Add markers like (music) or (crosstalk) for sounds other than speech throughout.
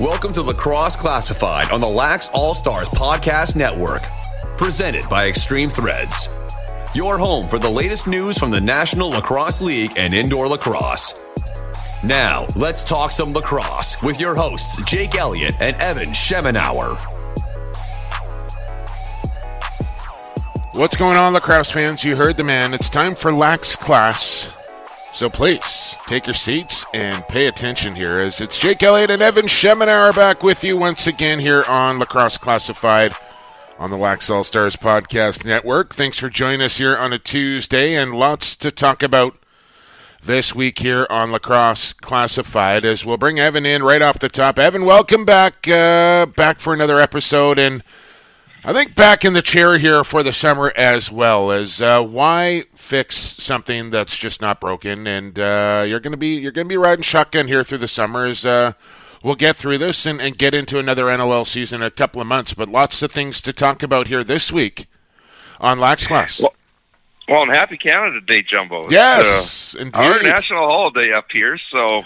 Welcome to Lacrosse Classified on the Lax All Stars Podcast Network, presented by Extreme Threads. Your home for the latest news from the National Lacrosse League and indoor lacrosse. Now, let's talk some lacrosse with your hosts, Jake Elliott and Evan Schemenauer. What's going on, lacrosse fans? You heard the man. It's time for Lax Class. So please take your seats and pay attention here as it's Jake Elliott and Evan Schemenauer back with you once again here on Lacrosse Classified on the Lax All Stars Podcast Network. Thanks for joining us here on a Tuesday and lots to talk about this week here on Lacrosse Classified as we'll bring Evan in right off the top. Evan, welcome back, uh, back for another episode and I think back in the chair here for the summer as well as uh, why fix something that's just not broken, and uh, you're gonna be you're gonna be riding shotgun here through the summers. Uh, we'll get through this and, and, get into another NLL season in a couple of months, but lots of things to talk about here this week on Lax Class. Well, well and happy Canada Day, Jumbo. Yes, uh, indeed. Our national holiday up here, so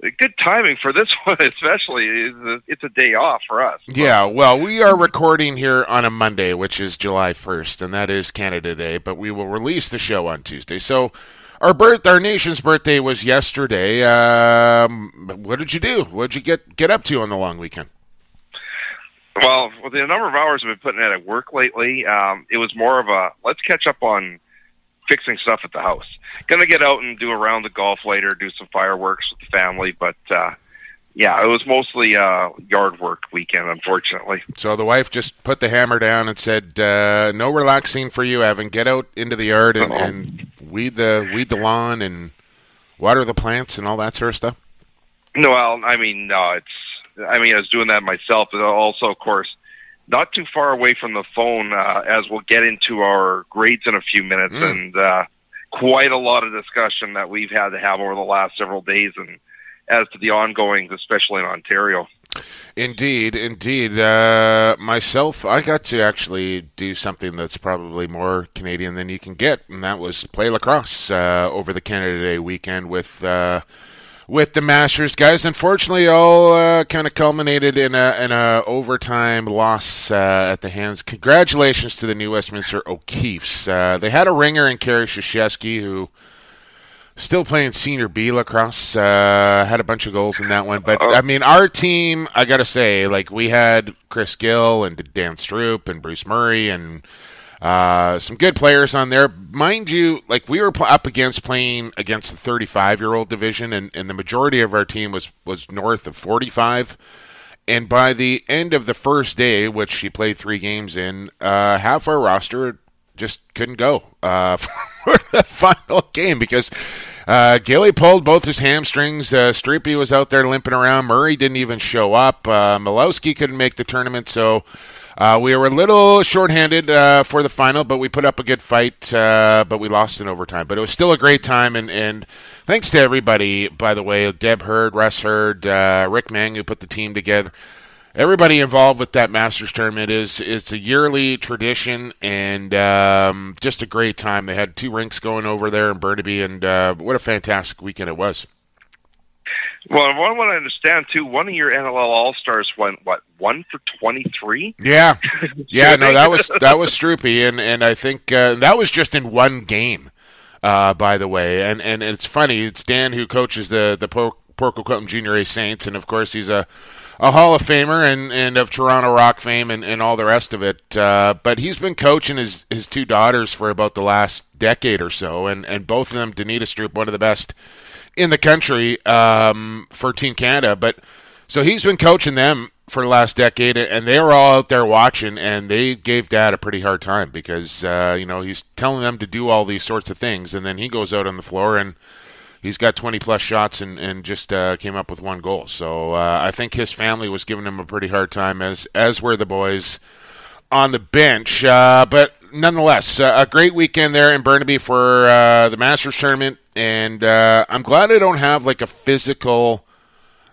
good timing for this (laughs) one, especially. It's a day off for us. Yeah, well, we are recording here on a Monday, which is July 1st, and that is Canada Day, but we will release the show on Tuesday. So our birth, our nation's birthday was yesterday. Um, what did you do? What did you get get up to on the long weekend? Well, with the number of hours I've been putting in at work lately, um, it was more of a let's catch up on fixing stuff at the house. Gonna get out and do a round of golf later, do some fireworks with the family, but uh yeah, it was mostly uh yard work weekend, unfortunately. So the wife just put the hammer down and said, uh no relaxing for you, Evan. Get out into the yard and, and weed the weed the lawn and water the plants and all that sort of stuff. No, well, I mean, no, it's I mean, I was doing that myself, but also, of course, not too far away from the phone, uh, as we'll get into our grades in a few minutes, mm. and uh, quite a lot of discussion that we've had to have over the last several days, and as to the ongoings, especially in Ontario. Indeed, indeed. Uh, myself, I got to actually do something that's probably more Canadian than you can get, and that was play lacrosse uh, over the Canada Day weekend with uh, with the Masters guys. Unfortunately, all uh, kind of culminated in a in a overtime loss uh, at the hands. Congratulations to the New Westminster O'Keefes. Uh, they had a ringer in Kerry Krzyzewski who. Still playing senior B lacrosse. Uh, had a bunch of goals in that one, but I mean, our team. I gotta say, like we had Chris Gill and Dan Stroup and Bruce Murray and uh, some good players on there. Mind you, like we were up against playing against the 35 year old division, and, and the majority of our team was, was north of 45. And by the end of the first day, which she played three games in, uh, half our roster just couldn't go uh, (laughs) for the final game because uh, Gilly pulled both his hamstrings. Uh, Stroupy was out there limping around. Murray didn't even show up. Uh, Milowski couldn't make the tournament, so uh, we were a little shorthanded uh, for the final, but we put up a good fight, uh, but we lost in overtime. But it was still a great time, and, and thanks to everybody, by the way, Deb Hurd, Russ Hurd, uh, Rick Mang, who put the team together. Everybody involved with that Masters tournament is it's a yearly tradition and um, just a great time. They had two rinks going over there in Burnaby, and uh, what a fantastic weekend it was. Well, one I understand too, one of your NLL All Stars went what one for twenty three. Yeah, (laughs) yeah, no, that was (laughs) that was Stroupy, and and I think uh, that was just in one game, uh, by the way. And and it's funny, it's Dan who coaches the the Port Coquitlam Junior A Saints, and of course he's a a Hall of Famer and, and of Toronto Rock fame and, and all the rest of it. Uh, but he's been coaching his, his two daughters for about the last decade or so, and, and both of them, Danita Stroup, one of the best in the country um, for Team Canada. But so he's been coaching them for the last decade, and they were all out there watching, and they gave Dad a pretty hard time because uh, you know he's telling them to do all these sorts of things, and then he goes out on the floor and he's got 20 plus shots and, and just uh, came up with one goal. So uh, I think his family was giving him a pretty hard time, as as were the boys on the bench. Uh, but nonetheless, uh, a great weekend there in Burnaby for uh, the Masters tournament, and uh, I'm glad I don't have like a physical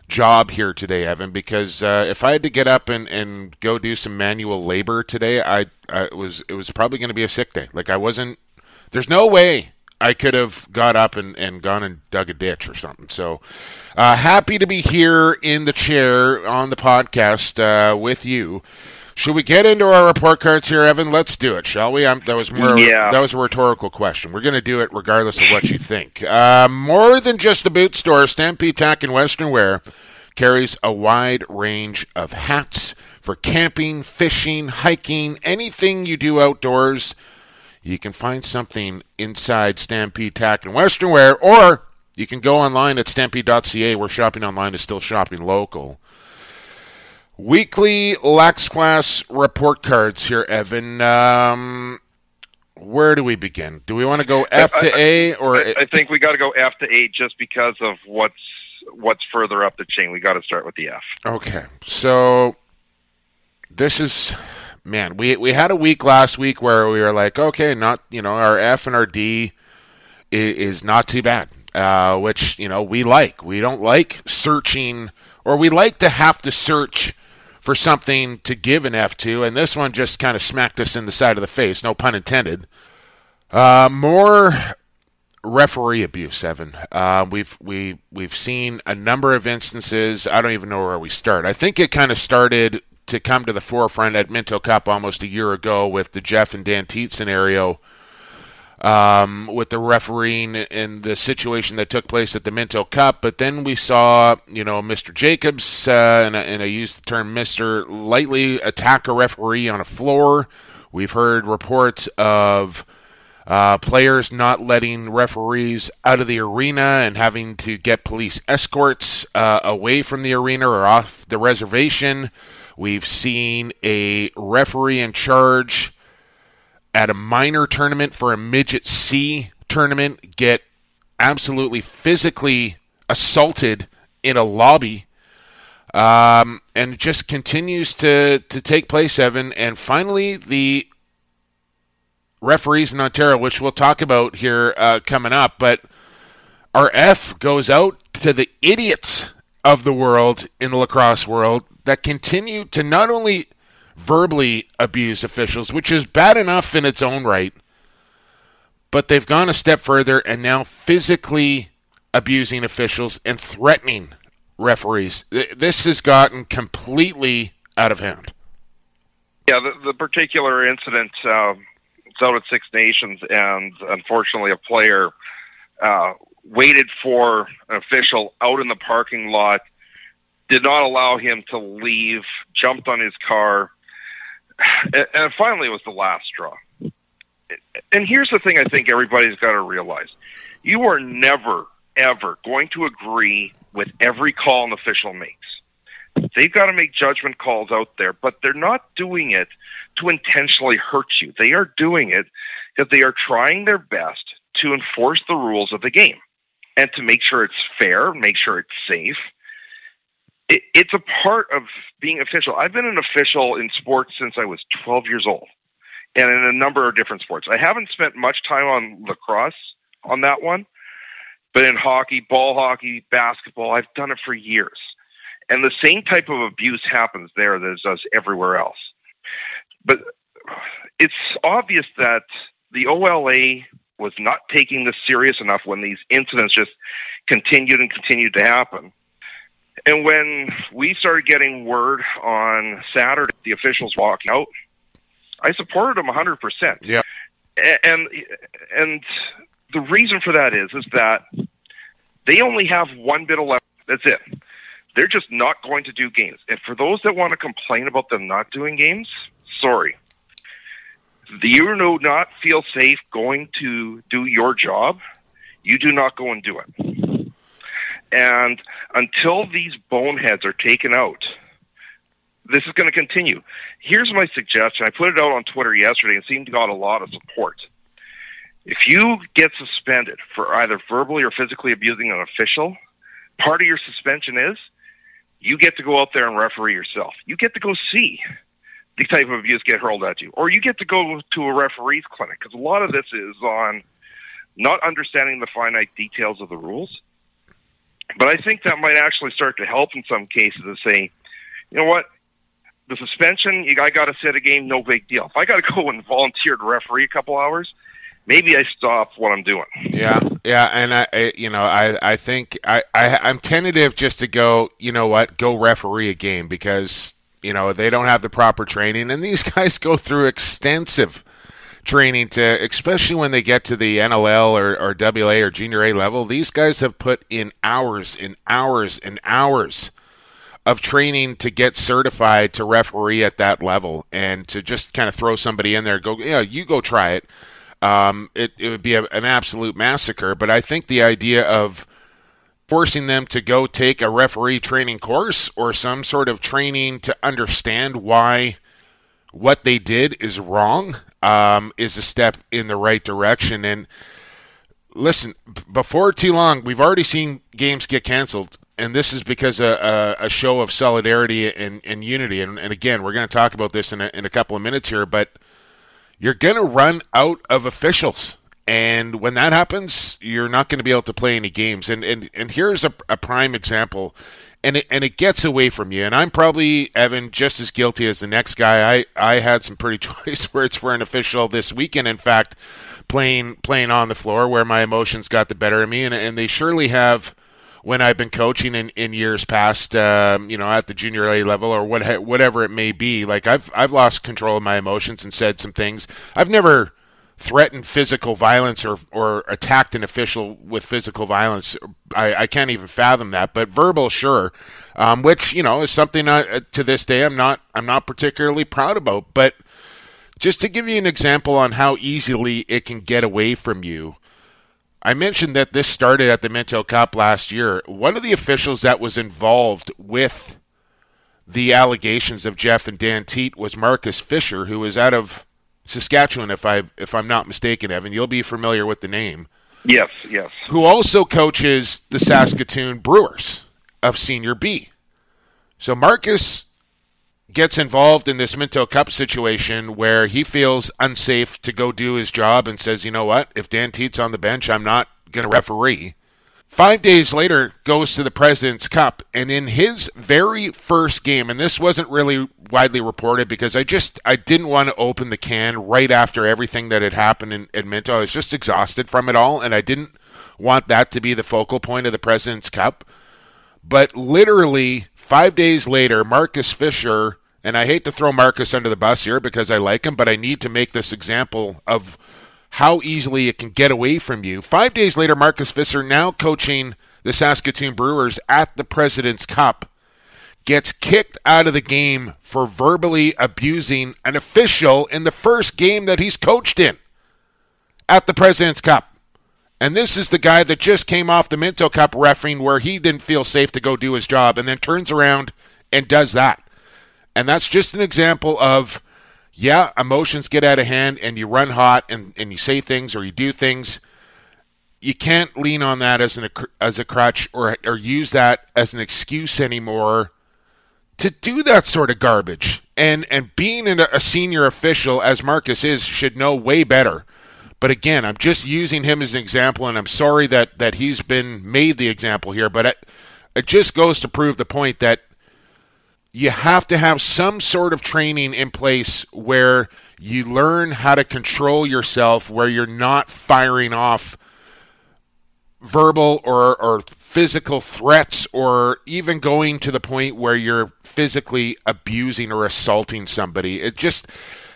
job here today, Evan, because uh, if I had to get up and, and go do some manual labor today, I, I was it was probably going to be a sick day. Like I wasn't. There's no way I could have got up and, and gone and dug a ditch or something. So uh, happy to be here in the chair on the podcast uh, with you. Should we get into our report cards here, Evan? Let's do it, shall we? I'm, that was more. Yeah. That was a rhetorical question. We're going to do it regardless of what you think. Uh, more than just a boot store, Stampede Tack and Western Wear carries a wide range of hats for camping, fishing, hiking, anything you do outdoors. You can find something inside Stampede Tack and Western Wear, or you can go online at stampede.ca where shopping online is still shopping local. Weekly Lax Class report cards here, Evan. Um, where do we begin? Do we want to go F to A or I, I think we got to go F to A just because of what's what's further up the chain. We got to start with the F. Okay, so this is man. We we had a week last week where we were like, okay, not you know our F and our D is, is not too bad, uh, which you know we like. We don't like searching, or we like to have to search for something to give an F to, and this one just kind of smacked us in the side of the face. No pun intended. Uh, more referee abuse, Evan. Uh, we've we we've seen a number of instances. I don't even know where we start. I think it kind of started to come to the forefront at Minto Cup almost a year ago with the Jeff and Dan Teat scenario. Um, with the refereeing and the situation that took place at the Minto Cup, but then we saw, you know, Mr. Jacobs, uh, and, I, and I use the term Mr. lightly attack a referee on a floor. We've heard reports of uh, players not letting referees out of the arena and having to get police escorts uh, away from the arena or off the reservation. We've seen a referee in charge at a minor tournament for a midget C tournament get absolutely physically assaulted in a lobby. Um, and it just continues to, to take place, Evan. And finally, the referees in Ontario, which we'll talk about here uh, coming up, but our F goes out to the idiots of the world in the lacrosse world that continue to not only verbally abuse officials, which is bad enough in its own right, but they've gone a step further and now physically abusing officials and threatening referees. This has gotten completely out of hand. Yeah, the, the particular incident uh, it's out at Six Nations, and unfortunately, a player uh, waited for an official out in the parking lot, did not allow him to leave, jumped on his car, and, and finally, it was the last straw. And here's the thing: I think everybody's got to realize: you are never, ever going to agree with every call an official makes. They've got to make judgment calls out there, but they're not doing it to intentionally hurt you. They are doing it because they are trying their best to enforce the rules of the game and to make sure it's fair, make sure it's safe. It, it's a part of being official. I've been an official in sports since I was 12 years old and in a number of different sports. I haven't spent much time on lacrosse on that one, but in hockey, ball hockey, basketball, I've done it for years. And the same type of abuse happens there that it does everywhere else. But it's obvious that the OLA was not taking this serious enough when these incidents just continued and continued to happen. And when we started getting word on Saturday, the officials walking out, I supported them 100%. Yeah. And and the reason for that is is that they only have one bit of left. That's it. They're just not going to do games. And for those that want to complain about them not doing games, sorry. You do not feel safe going to do your job, you do not go and do it. And until these boneheads are taken out, this is going to continue. Here's my suggestion. I put it out on Twitter yesterday and seemed to got a lot of support. If you get suspended for either verbally or physically abusing an official, part of your suspension is you get to go out there and referee yourself. You get to go see the type of abuse get hurled at you, or you get to go to a referee's clinic because a lot of this is on not understanding the finite details of the rules But I think that might actually start to help in some cases to say, you know what, the suspension, I got to sit a game, no big deal. If I got to (laughs) go and volunteer to referee a couple hours, maybe I stop what I'm doing. Yeah, yeah, and I, I you know, I, I think I, I, I'm tentative just to go. You know what? Go referee a game because you know they don't have the proper training, and these (laughs) guys go through extensive training to, especially when they get to the NLL or, or WA or Junior A level. These guys have put in hours and hours and hours of training to get certified to referee at that level, and to just kind of throw somebody in there, go, yeah, you go try it. Um, it, it would be a, an absolute massacre. But I think the idea of forcing them to go take a referee training course or some sort of training to understand why what they did is wrong um, is a step in the right direction. And listen, before too long, we've already seen games get canceled. And this is because a, a, a show of solidarity and, and unity. And, and, again, we're going to talk about this in a, in a couple of minutes here, but you're going to run out of officials. And when that happens, you're not going to be able to play any games. And and, and here's a, a prime example, and it, and it gets away from you. And I'm probably Evan just as guilty as the next guy. I, I had some pretty (laughs) choice words for an official this weekend. In fact, playing playing on the floor where my emotions got the better of me, and and they surely have when I've been coaching in, in years past, um, you know, at the junior A level or what, whatever it may be. Like I've I've lost control of my emotions and said some things. I've never threatened physical violence or, or attacked an official with physical violence. I, I can't even fathom that. But verbal, sure, um, which you know is something I, to this day I'm not I'm not particularly proud about. But just to give you an example on how easily it can get away from you. I mentioned that this started at the Minto Cup last year. One of the officials that was involved with the allegations of Jeff and Dan Teat was Marcus Fisher, who is out of Saskatchewan, if I if I'm not mistaken, Evan. You'll be familiar with the name. Yes, yes. Who also coaches the Saskatoon Brewers of Senior B. So Marcus gets involved in this Minto Cup situation where he feels unsafe to go do his job and says, you know what, if Dan Teat's on the bench, I'm not going to referee. Five days later, goes to the President's Cup, and in his very first game, and this wasn't really widely reported because I just I didn't want to open the can right after everything that had happened in, Minto. I was just exhausted from it all, and I didn't want that to be the focal point of the President's Cup. But literally five days later, Marcus Fisher and I hate to throw Marcus under the bus here because I like him, but I need to make this example of how easily it can get away from you. Five days later, Marcus Fisher, now coaching the Saskatoon Brewers at the President's Cup, gets kicked out of the game for verbally abusing an official in the first game that he's coached in at the President's Cup. And this is the guy that just came off the Minto Cup refereeing where he didn't feel safe to go do his job and then turns around and does that. And that's just an example of, yeah, emotions get out of hand and you run hot and, and you say things or you do things. You can't lean on that as an as a crutch or or use that as an excuse anymore to do that sort of garbage. And and being a senior official as Marcus is should know way better. But again, I'm just using him as an example, and I'm sorry that that he's been made the example here. But it, it just goes to prove the point that you have to have some sort of training in place where you learn how to control yourself, where you're not firing off verbal or, or physical threats, or even going to the point where you're physically abusing or assaulting somebody. It just.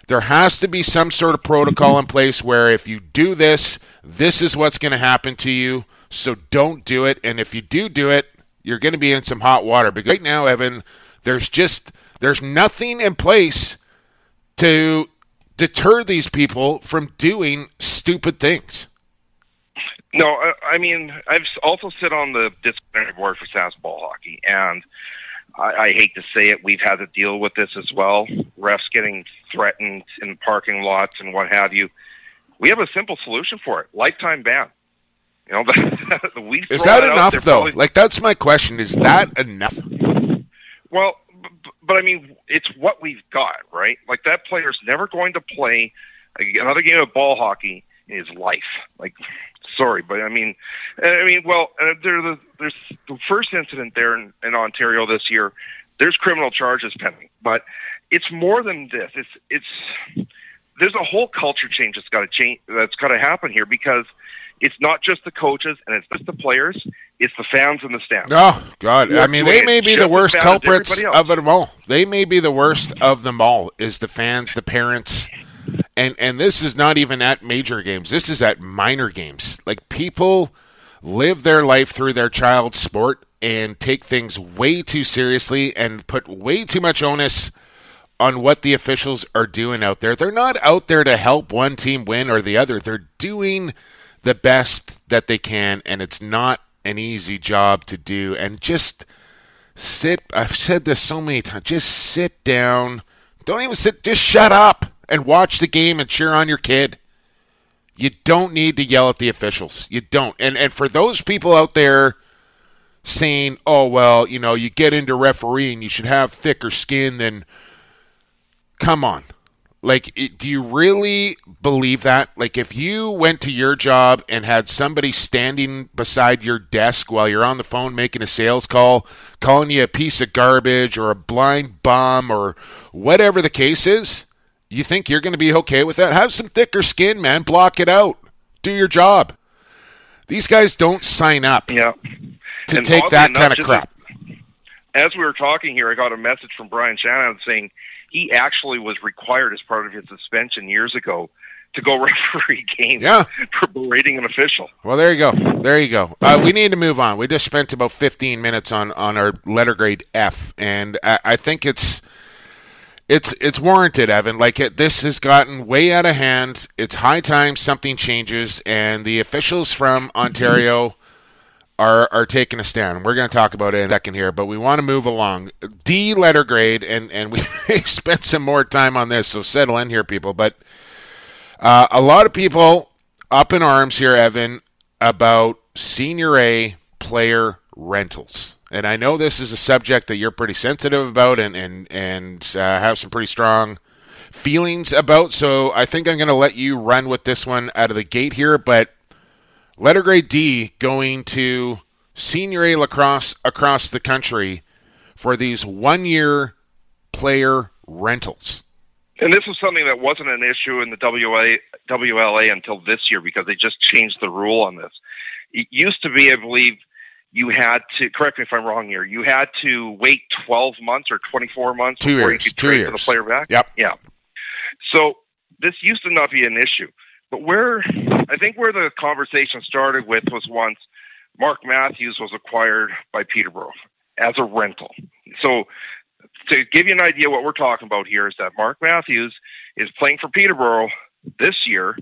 There has to be some sort of protocol in place where if you do this, this is what's going to happen to you. So don't do it. And if you do do it, you're going to be in some hot water. But right now, Evan, there's just there's nothing in place to deter these people from doing stupid things. No, I, I mean I've also sit on the disciplinary board for SAS ball hockey, and I, I hate to say it, we've had to deal with this as well. Refs getting threatened in parking lots and what have you. We have a simple solution for it: lifetime ban. You know, the, (laughs) we is that enough though? Probably... Like that's my question: Is that enough? Well, but I mean, it's what we've got, right? Like that player's never going to play another game of ball hockey in his life. Like, sorry, but I mean, I mean, well, there the, there's the first incident there in, in Ontario this year. There's criminal charges pending, but it's more than this. It's it's there's a whole culture change that's got to change that's got to happen here because it's not just the coaches and it's just the players it's the fans in the stands oh god i mean they may be the worst culprits of them all. They may be the worst of them all is the fans the parents and and this is not even at major games. This is at minor games. Like people live their life through their child's sport and take things way too seriously and put way too much onus on what the officials are doing out there. They're not out there to help one team win or the other. They're doing the best that they can, and it's not an easy job to do. And just sit, I've said this so many times, just sit down. Don't even sit, just shut up and watch the game and cheer on your kid. You don't need to yell at the officials. You don't. And and for those people out there saying, "Oh well, you know, you get into refereeing, you should have thicker skin than come on. Like, do you really believe that? Like, if you went to your job and had somebody standing beside your desk while you're on the phone making a sales call, calling you a piece of garbage or a blind bum or whatever the case is, you think you're going to be okay with that? Have some thicker skin, man. Block it out. Do your job. These guys don't sign up yeah. to and take that kind of crap. As we were talking here, I got a message from Brian Shannon saying – he actually was required as part of his suspension years ago to go (laughs) referee games yeah. for berating an official. Well, there you go. There you go. Uh, we need to move on. We just spent about 15 minutes on, on our letter grade F, and I, I think it's it's it's warranted, Evan. Like it, this has gotten way out of hand. It's high time something changes, and the officials from Ontario are are taking a stand. We're going to talk about it in a second here, but we want to move along. D letter grade, and and (laughs) we spent some more time on this, so settle in here, people. But uh, a lot of people up in arms here, Evan, about senior A player rentals. And I know this is a subject that you're pretty sensitive about and and and uh, have some pretty strong feelings about. So I think I'm going to let you run with this one out of the gate here, but letter grade D going to senior A lacrosse across the country for these one year player rentals. And this was something that wasn't an issue in the WA, WLA until this year because they just changed the rule on this. It used to be, I believe, you had to correct me if I'm wrong here. You had to wait 12 months or 24 months two before years, you could trade for the player back. Yep. Yeah. So this used to not be an issue. But where I think where the conversation started with was once Mark Matthews was acquired by Peterborough as a rental. So to give you an idea what we're talking about here is that Mark Matthews is playing for Peterborough this year,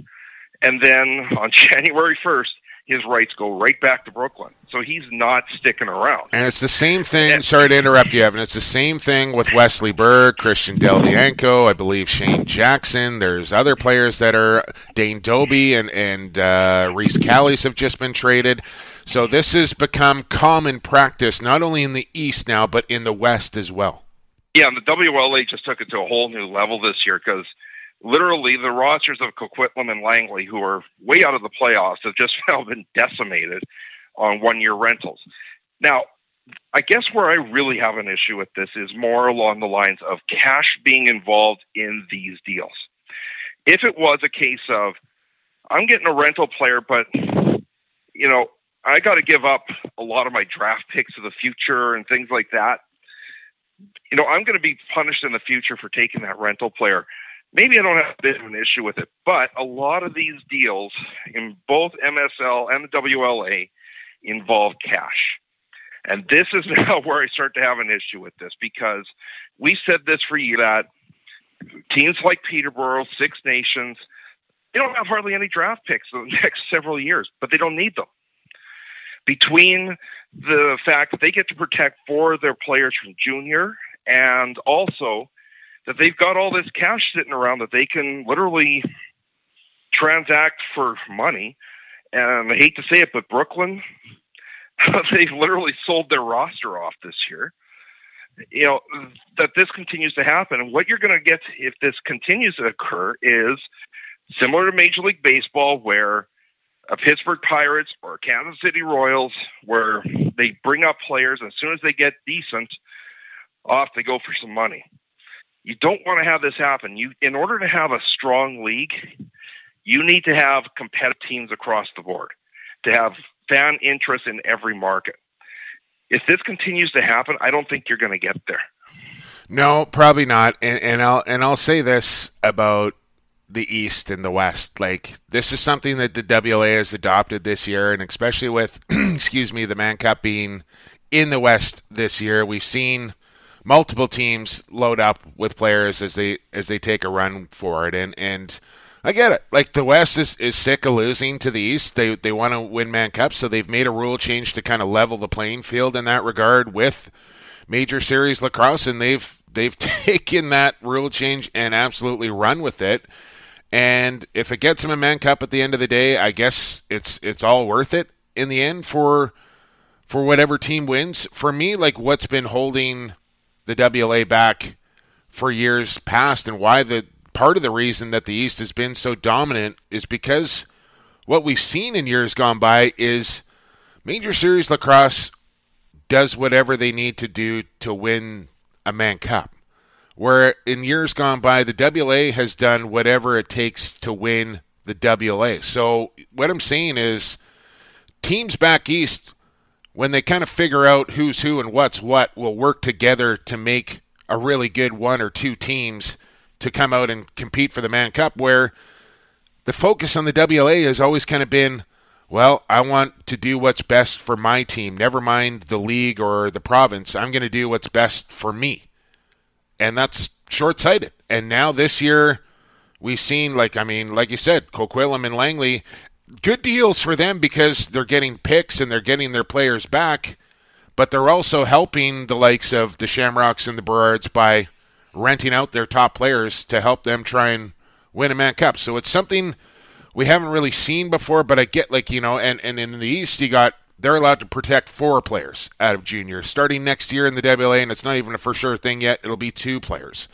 and then on (laughs) January 1st, his rights go right back to Brooklyn. So he's not sticking around. And it's the same thing. And, sorry to interrupt you, Evan. It's the same thing with Wesley Berg, Christian Del Bianco, I believe Shane Jackson. There's other players that are Dane Dobbie and and uh, Reece Callies have just been traded. So this has become common practice not only in the East now, but in the West as well. Yeah, and the WLA just took it to a whole new level this year because literally the rosters of Coquitlam and Langley, who are way out of the playoffs, have just (laughs) now been decimated on one year rentals. Now, I guess where I really have an issue with this is more along the lines of cash being involved in these deals. If it was a case of, I'm getting a rental player, but, you know, I got to give up a lot of my draft picks of the future and things like that. You know, I'm going to be punished in the future for taking that rental player maybe I don't have a bit of an issue with it, but a lot of these deals in both MSL and the WLA involve cash. And this is (laughs) now where I start to have an issue with this because we said this for you that teams like Peterborough, Six Nations, they don't have hardly any draft picks in the (laughs) next several years, but they don't need them. Between the fact that they get to protect four of their players from junior and also that they've got all this cash sitting around that they can literally transact for money. And I hate to say it, but Brooklyn, (laughs) they've literally sold their roster off this year. You know, that this continues to happen. And what you're going to get if this continues to occur is similar to Major League Baseball, where a Pittsburgh Pirates or Kansas City Royals, where they bring up players as soon as they get decent, off they go for some money. You don't want to have this happen. You, in order to have a strong league, you need to have competitive teams across the board, to have fan interest in every market. If this continues to happen, I don't think you're going to get there. No, probably not. And, and I'll and I'll say this about the East and the West. Like this is something that the WLA has adopted this year, and especially with (clears throat) excuse me, the Mann Cup being in the West this year, we've seen multiple teams load up with players as they as they take a run for it, and and. I get it. Like the West is, is sick of losing to the East. They they want to win Mann Cup, so they've made a rule change to kind of level the playing field in that regard with Major Series lacrosse, and they've they've (laughs) taken that rule change and absolutely run with it. And if it gets them a Mann Cup at the end of the day, I guess it's it's all worth it in the end for for whatever team wins. For me, like what's been holding the WLA back for years past, and why the part of the reason that the East has been so dominant is because what we've seen in years gone by is Major Series lacrosse does whatever they need to do to win a Mann Cup where in years gone by, the WLA has done whatever it takes to win the WLA. So what I'm saying is teams back east, when they kind of figure out who's who and what's what, will work together to make a really good one or two teams to come out and compete for the Mann Cup, where the focus on the WLA has always kind of been, well, I want to do what's best for my team. Never mind the league or the province. I'm going to do what's best for me and that's short sighted. And now this year, we've seen like I mean, like you said, Coquitlam and Langley, good deals for them because they're getting picks and they're getting their players back, but they're also helping the likes of the Shamrocks and the Burrards by renting out their top players to help them try and win a Mann Cup. So it's something we haven't really seen before, but I get like, you know, and, and in the East you got they're allowed to protect four players out of juniors starting next year in the WLA, and it's not even a for sure thing yet. It'll be two players,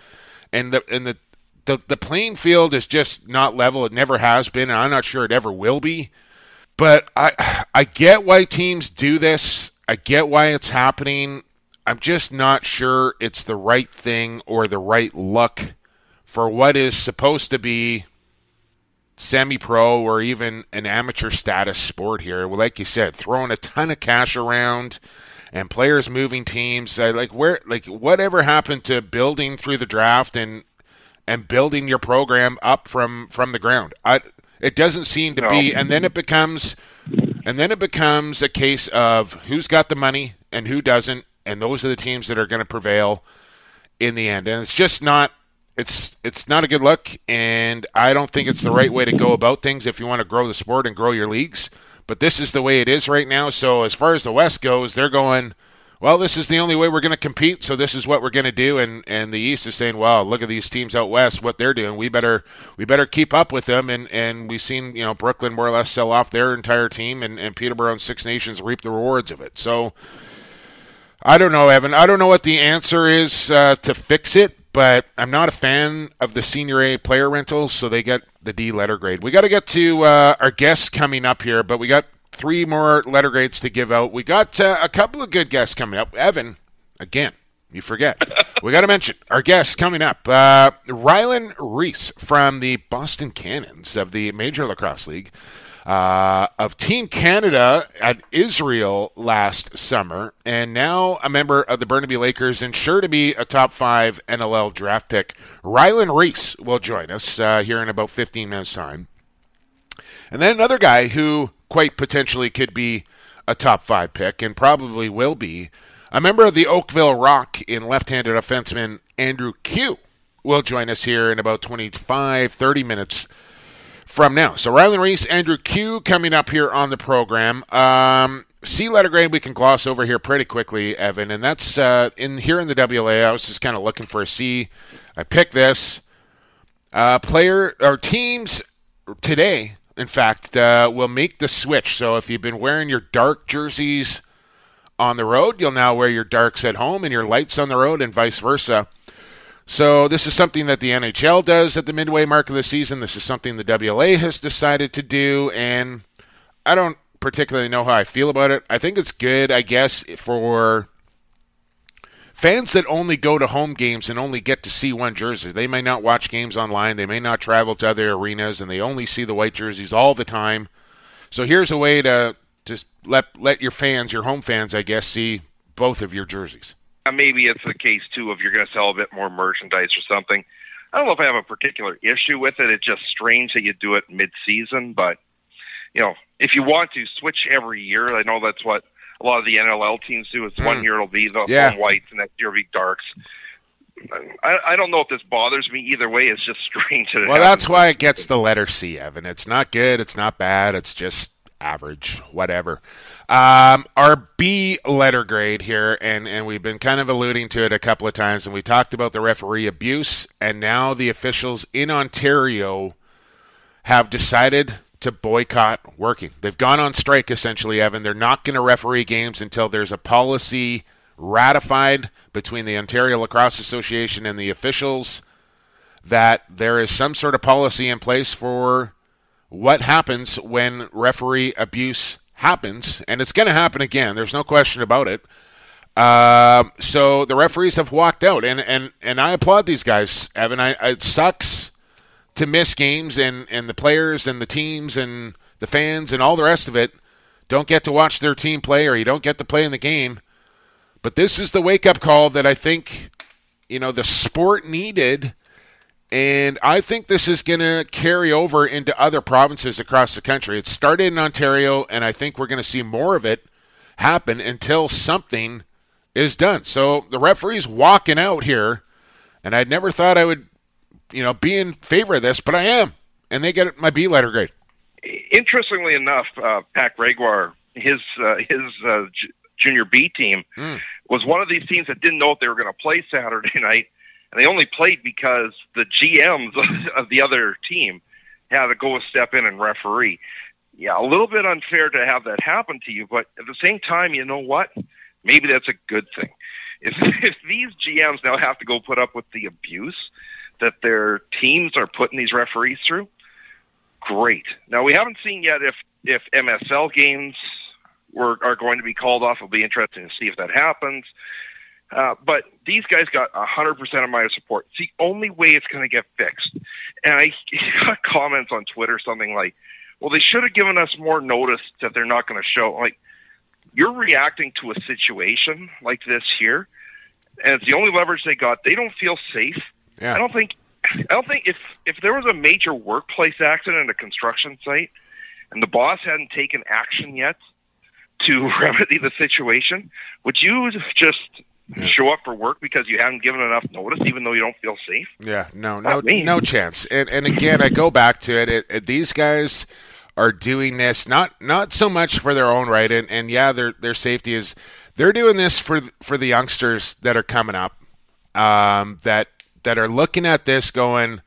and the and the the, the playing field is just not level. It never has been, and I'm not sure it ever will be. But I (sighs) I get why teams do this. I get why it's happening. I'm just not sure it's the right thing or the right look for what is supposed to be semi pro or even an amateur status sport here. Well, like you said, throwing a ton of cash around and players moving teams. Uh, like where like whatever happened to building through the draft and and building your program up from from the ground. I it doesn't seem to no. be and then it becomes and then it becomes a case of who's got the money and who doesn't and those are the teams that are going to prevail in the end. And it's just not it's it's not a good look, and I don't think it's the right way to go about things if you want to grow the sport and grow your leagues. But this is the way it is right now. So as far as the West goes, they're going. Well, this is the only way we're going to compete, so this is what we're going to do. And, and the East is saying, "Well, look at these teams out west, what they're doing. We better we better keep up with them." And and we've seen you know Brooklyn more or less sell off their entire team, and, and Peterborough and Six Nations reap the rewards of it. So I don't know, Evan. I don't know what the answer is uh, to fix it, but I'm not a fan of the senior A player rentals, so they get the D letter grade. We got to get to uh, our guests coming up here, but we got three more letter grades to give out. We got uh, a couple of good guests coming up. Evan, again, you forget. we got to mention our guests coming up. Uh, Ryland Rees from the Boston Cannons of the Major Lacrosse League uh, of Team Canada at Israel last summer, and now a member of the Burnaby Lakers and sure to be a top five NLL draft pick. Ryland Rees will join us uh, here in about 15 minutes' time. And then another guy who quite potentially could be a top five pick and probably will be a member of the Oakville Rock in left handed offenseman Andrew Kew will join us here in about 25, 30 minutes from now. So Ryland Rees, Andrew Kew coming up here on the program. Um, C letter grade we can gloss over here pretty quickly, Evan, and that's uh, in here in the WLA. I was just kind of looking for a C. I picked this uh, player or teams today. In fact, uh, will make the switch. So if you've been wearing your dark jerseys on the road, you'll now wear your darks at home and your lights on the road, and vice versa. So this is something that the NHL does at the midway mark of the season. This is something the WLA has decided to do, and I don't particularly know how I feel about it. I think it's good, I guess, for fans that only go to home games and only get to see one jersey. They may not watch games online, they may not travel to other arenas, and they only see the white jerseys all the time. So here's a way to just let let your fans, your home fans, I guess, see both of your jerseys. Uh, maybe it's the case too if you're going to sell a bit more merchandise or something. I don't know if I have a particular issue with it. It's just strange that you do it mid-season, but you know, if you want to switch every year, I know that's what a lot of the NLL teams do. It's mm. one year it'll be the yeah. whites, and next year it'll be darks. I, I don't know if this bothers me either way. It's just (laughs) strange. That well, that's why it gets the letter C, Evan. It's not good. It's not bad. It's just average, whatever. Um, our B letter grade here, and, and we've been kind of alluding to it a couple of times, and we talked about the referee abuse, and now the officials in Ontario have decided to boycott working. They've gone on strike, essentially, Evan. They're not going to referee games until there's a policy ratified between the Ontario Lacrosse Association and the officials that there is some sort of policy in place for what happens when referee abuse happens, and it's going to happen again. There's no question about it. Uh, so the referees have walked out, and and and I applaud these guys, Evan. I, it sucks to miss games, and and the players and the teams and the fans and all the rest of it don't get to watch their team play, or you don't get to play in the game. But this is the wake up call that I think you know the sport needed and I think this is going to carry over into other provinces across the country. It started in Ontario, and I think we're going to see more of it happen until something is done. So the referee's walking out here, and I never thought I would, you know, be in favor of this, but I am, and they get my B letter grade. Interestingly enough, uh, Pat Gregoire, his uh, his uh, junior B team, mm. was one of these teams that didn't know if they were going to play Saturday (laughs) night and they only played because the GMs of the other team had to go a step in and referee. Yeah, a little bit unfair to have that happen to you, but at the same time, you know what? Maybe that's a good thing. If (laughs) if these GMs now have to go put up with the abuse that their teams are putting these referees through, great. Now we haven't seen yet if if MSL games were are going to be called off. It'll be interesting to see if that happens. Uh, but these guys got 100% of my support. It's the only way it's going to get fixed. And (laughs) I got comments on Twitter, something like, well, they should have given us more notice that they're not going to show. Like, you're reacting to a situation like this here, and it's the only leverage they got. They don't feel safe. Yeah. I don't think. I don't think if if there was a major workplace accident at a construction site, and the boss hadn't taken action yet to (laughs) remedy the situation, would you just yeah. show up for work because you haven't given enough notice, even though you don't feel safe. Yeah, no, no, no chance. And and again, I go back to it, it, it. These guys are doing this not not so much for their own right, and, and yeah, their their safety is. They're doing this for for the youngsters that are coming up, um, that that are looking at this going,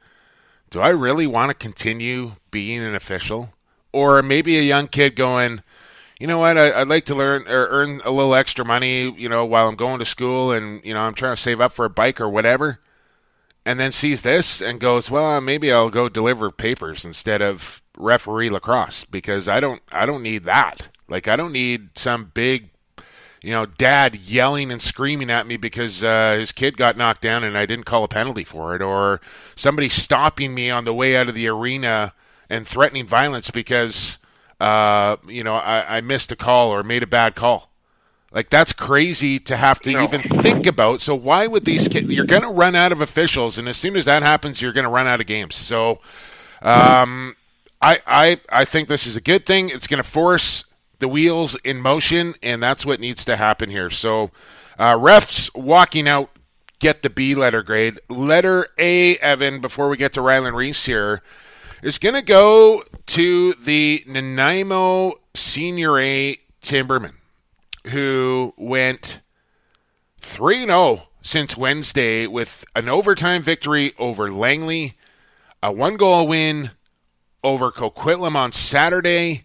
do I really want to continue being an official? Or maybe a young kid going, you know what, I, would like to learn or earn a little extra money, you know, while I'm going to school and, you know, I'm trying to save up for a bike or whatever. And then sees this and goes, well, maybe I'll go deliver papers instead of referee lacrosse because I don't, I don't need that. Like, I don't need some big, you know, dad yelling and screaming at me because uh, his kid got knocked down and I didn't call a penalty for it, or somebody stopping me on the way out of the arena and threatening violence because uh, you know, I, I missed a call or made a bad call. Like that's crazy to have to no. even think about. So why would these kids? You're going to run out of officials, and as soon as that happens, you're going to run out of games. So, um, I I I think this is a good thing. It's going to force the wheels in motion, and that's what needs to happen here. So, uh, refs walking out get the B letter grade. Letter A, Evan. Before we get to Ryland Rees here is going to go to the Nanaimo Senior A Timbermen, who went 3 0 since Wednesday with an overtime victory over Langley, a one goal win over Coquitlam on Saturday.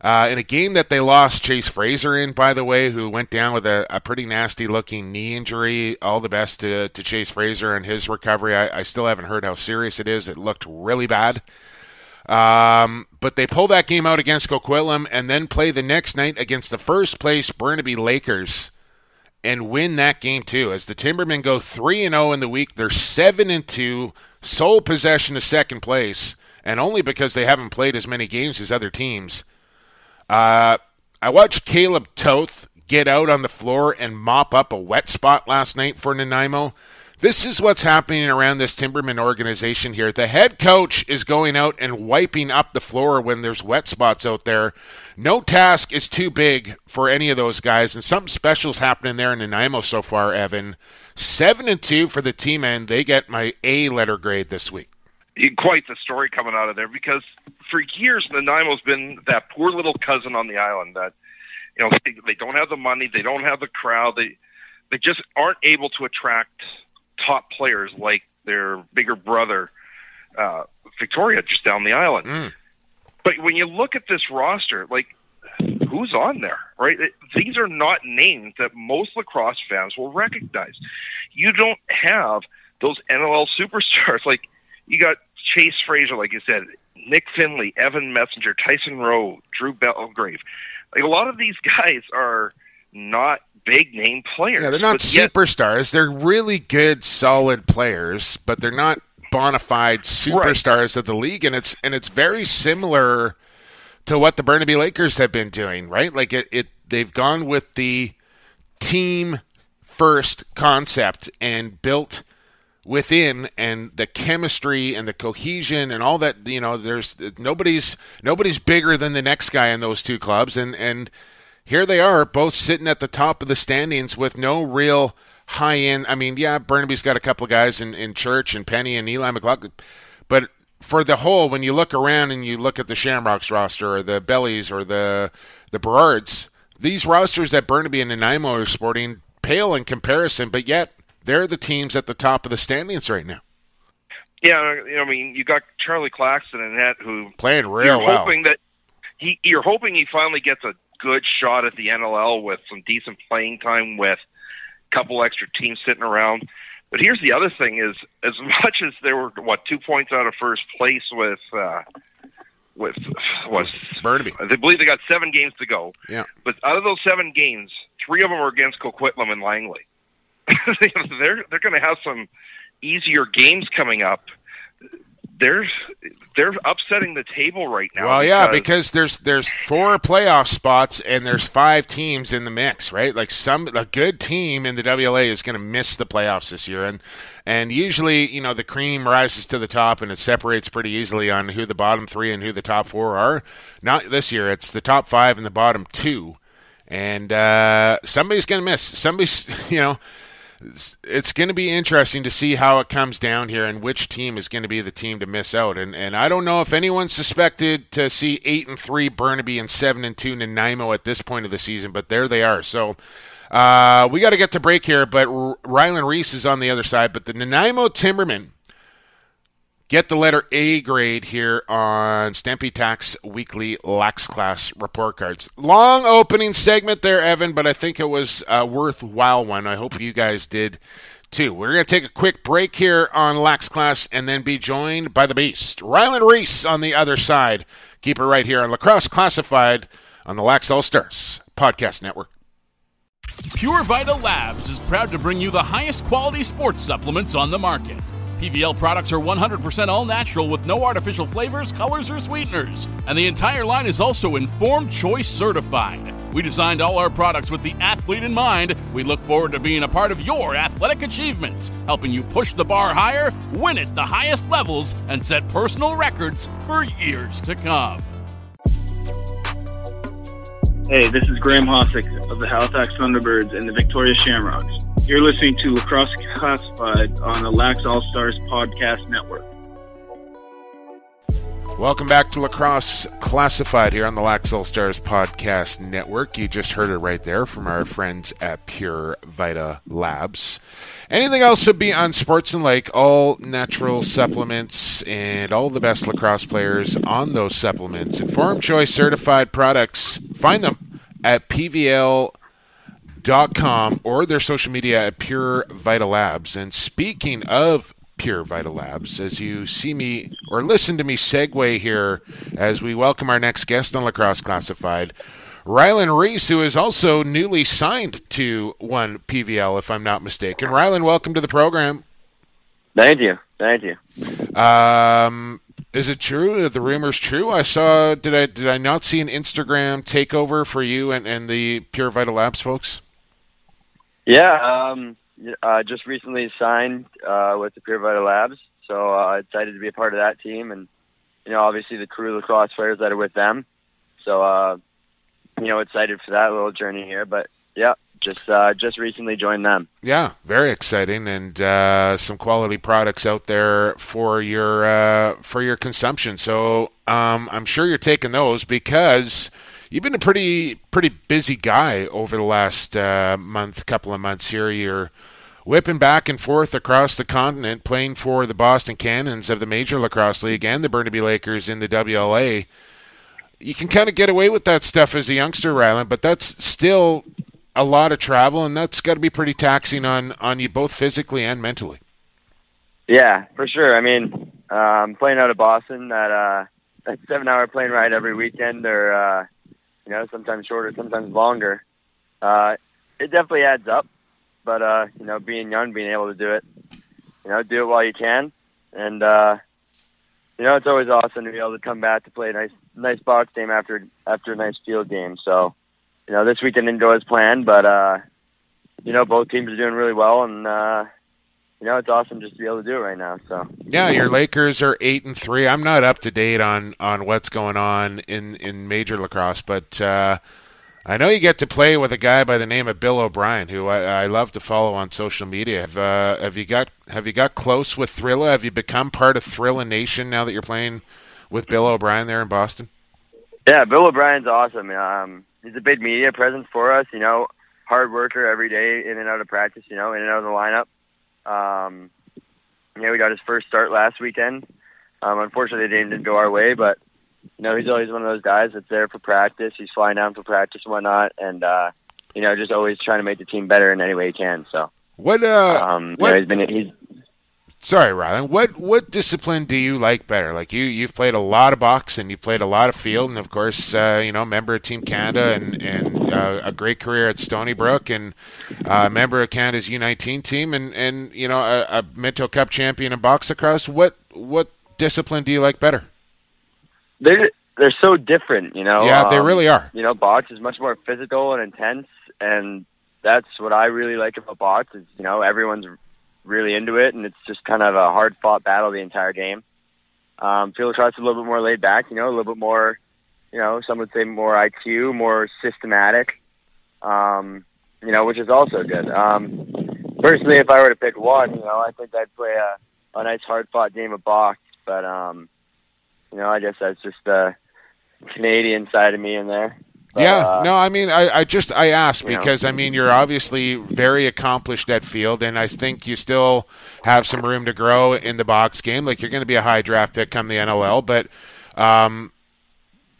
Uh, in a game that they lost Chase Fraser in, by the way, who went down with a, a pretty nasty looking knee injury. All the best to, to Chase Fraser and his recovery. I, I still haven't heard how serious it is. It looked really bad. Um, but they pull that game out against Coquitlam and then play the next night against the first place Burnaby Lakers and win that game too. As the Timbermen go 3 and 0 in the week, they're 7 and 2, sole possession of second place, and only because they haven't played as many games as other teams. Uh, I watched Caleb Toth get out on the floor and mop up a wet spot last night for Nanaimo. This is what's happening around this Timbermen organization here. The head coach is going out and wiping up the floor when there's wet spots out there. No task is too big for any of those guys, and something special's happening there in Nanaimo so far, Evan. Seven and two for the team, and they get my A letter grade this week. Quite the story coming out of there because for years Nanaimo's been that poor little cousin on the island that you know they, they don't have the money, they don't have the crowd, they they just aren't able to attract top players like their bigger brother, uh, Victoria, just down the island. Mm. But when you look at this roster, like who's on there, right? It, these are not names that most lacrosse fans will recognize. You don't have those NLL superstars (laughs) like you got Chase Fraser, like you said, Nick Finley, Evan Messenger, Tyson Rowe, Drew Belgrave. Like a lot of these (laughs) guys are not big name players. Yeah, they're not superstars. Yet, they're really good, solid players, but they're not bona fide superstars right. of the league. And it's and it's very similar to what the Burnaby Lakers have been doing, right? Like it, it they've gone with the team first concept and built within and the chemistry and the cohesion and all that you know there's nobody's nobody's bigger than the next guy in those two clubs and and here they are, both sitting at the top of the standings with no real high end. I mean, yeah, Burnaby's got a couple of guys in, in Church and Penny and Eli McLaughlin, but for the whole, when you look around and you look at the Shamrocks roster or the Bellies or the the Burrards, these rosters that Burnaby and Nanaimo are sporting pale in comparison, but yet they're the teams at the top of the standings right now. Yeah, I mean, you got Charlie Claxton and that who playing real you're well. Hoping that he, you're hoping he finally gets a good shot at the NLL with some decent playing time with a couple extra teams sitting around. But here's the other thing: is as (laughs) much as there were what two points out of first place with uh, with was Burnaby. They believe they got seven games to go. Yeah. But out of those seven games, three of them were against Coquitlam and Langley. (laughs) they're they're going to have some easier games coming up they're they're upsetting the table right now. Well, because yeah, because there's there's four playoff spots and there's five teams in the mix, right? Like some a good team in the WLA is going to miss the playoffs this year, and and usually you know the cream rises to the top and it separates pretty easily on who the bottom three and who the top four are. Not this year; it's the top five and the bottom two, and uh, somebody's going to miss. Somebody's (laughs) you know it's going to be interesting to see how it comes down here and which team is going to be the team to miss out. And and I don't know if anyone suspected to see eight and three Burnaby and seven and two Nanaimo at this point of the season, but there they are. So. Uh, we got to get to break here, but R- Ryland Rees is on the other side. But the Nanaimo Timbermen Get the letter A grade here on Stampede Tack weekly Lax Class report cards. Long opening segment there, Evan, but I think it was a worthwhile one. I hope you guys did too. We're going to take a quick break here on Lax Class and then be joined by the Beast, Ryland Rees, on the other side. Keep it right here on Lacrosse Classified on the Lax All Stars Podcast Network. Pure Vita Labs is proud to bring you the highest quality sports supplements on the market. PVL products are 100% all natural with no artificial flavors, colors, or sweeteners. And the entire line is also Informed Choice certified. We designed all our products with the athlete in mind. We look forward to being a part of your athletic achievements, helping you push the bar higher, win at the highest levels, and set personal records for years to come. Hey, this is Graham Hossick of the Halifax Thunderbirds and the Victoria Shamrocks. You're listening to Lacrosse Classified on the Lax All Stars Podcast Network. Welcome back to Lacrosse Classified here on the Lax All Stars Podcast Network. You just heard it right there from our friends at Pure Vita Labs. Anything else would be on Sports and Lake, all natural supplements and all the best lacrosse players on those supplements. Informed Choice certified products. Find them at PVL dot com or their social media at Pure Vita Labs. And speaking of Pure Vita Labs, as you see me or listen to me segue here as we welcome our next guest on Lacrosse Classified, Ryland Rees, who is also newly signed to one PVL, if I'm not mistaken. Ryland, welcome to the program. Thank you. Thank you. Um, is it true? The rumors true? I saw. Did I did I not see an Instagram takeover for you and, and the Pure Vita Labs folks? Yeah, um, uh, just recently signed uh, with the Pure Vita Labs, so uh, excited to be a part of that team, and you know, obviously the crew of lacrosse players that are with them. So, uh, you know, excited for that little journey here. But yeah, just uh, just recently joined them. Yeah, very exciting, and uh, some quality products out there for your uh, for your consumption. So um, I'm sure you're taking those because you've been a pretty pretty busy guy over the last uh, month, couple of months here. You're whipping back and forth across the continent, playing for the Boston Cannons of the Major Lacrosse League and the Burnaby Lakers in the WLA. You can kind of get away with that stuff as a youngster, Rylan, but that's still a lot of travel, and that's got to be pretty taxing on on you both physically and mentally. Yeah, for sure. I mean, um, playing out of Boston, that uh, that seven-hour plane ride every weekend, or uh, you know, sometimes shorter, sometimes longer. Uh, it definitely adds up, but uh, you know, being young, being able to do it, you know, do it while you can, and uh, you know, it's always awesome to be able to come back to play a nice, nice box game after after a nice field game. So, you know, this weekend as planned, but uh, you know, both teams are doing really well, and uh, you know, it's awesome just to be able to do it right now. So yeah, your Lakers are eight and three. I'm not up to date on on what's going on in in major lacrosse, but uh, I know you get to play with a guy by the name of Bill O'Brien, who I, I love to follow on social media. Have uh, have you got have you got close with Thrilla? Have you become part of Thrilla Nation now that you're playing with Bill O'Brien there in Boston? Yeah, Bill O'Brien's awesome. Um, he's a big media presence for us. You know, hard worker every day, in and out of practice. You know, in and out of the lineup. Um, know, we got his first start last weekend. Um, unfortunately, game didn't go our way, but you know, he's always one of those guys that's there for practice. He's flying down for practice and whatnot, and uh, you know, just always trying to make the team better in any way he can. So, what? Uh, um, what? You know, he's been he's Sorry, Ryland. What what discipline do you like better? Like you, you've played a lot of box and you played a lot of field, and of course, uh, you know, member of Team Canada and and uh, a great career at Stony Brook, and uh, member of Canada's U19 team, and and you know, a, a Minto Cup champion in box across. What what discipline do you like better? they're they're so different. You know, Yeah, they Um, really are. You know, box is much more physical and intense, and that's what I really like about box. Is you know, everyone's really into it, and it's just kind of a hard fought battle the entire game. Um, field is a little bit more laid back, you know, a little bit more, you know, some would say more IQ, more systematic, um, you know, which is also good. Um, personally, if I were to pick one, you know, I think I'd play a, a nice hard fought game of box, but, um, you know, I guess that's just the Canadian side of me in there. But, yeah, uh, no, I mean, I, I just I asked you know. because I mean you're obviously very accomplished at field, and I think you still have some room to grow in the box game. Like you're going to be a high draft pick come the NLL, but um,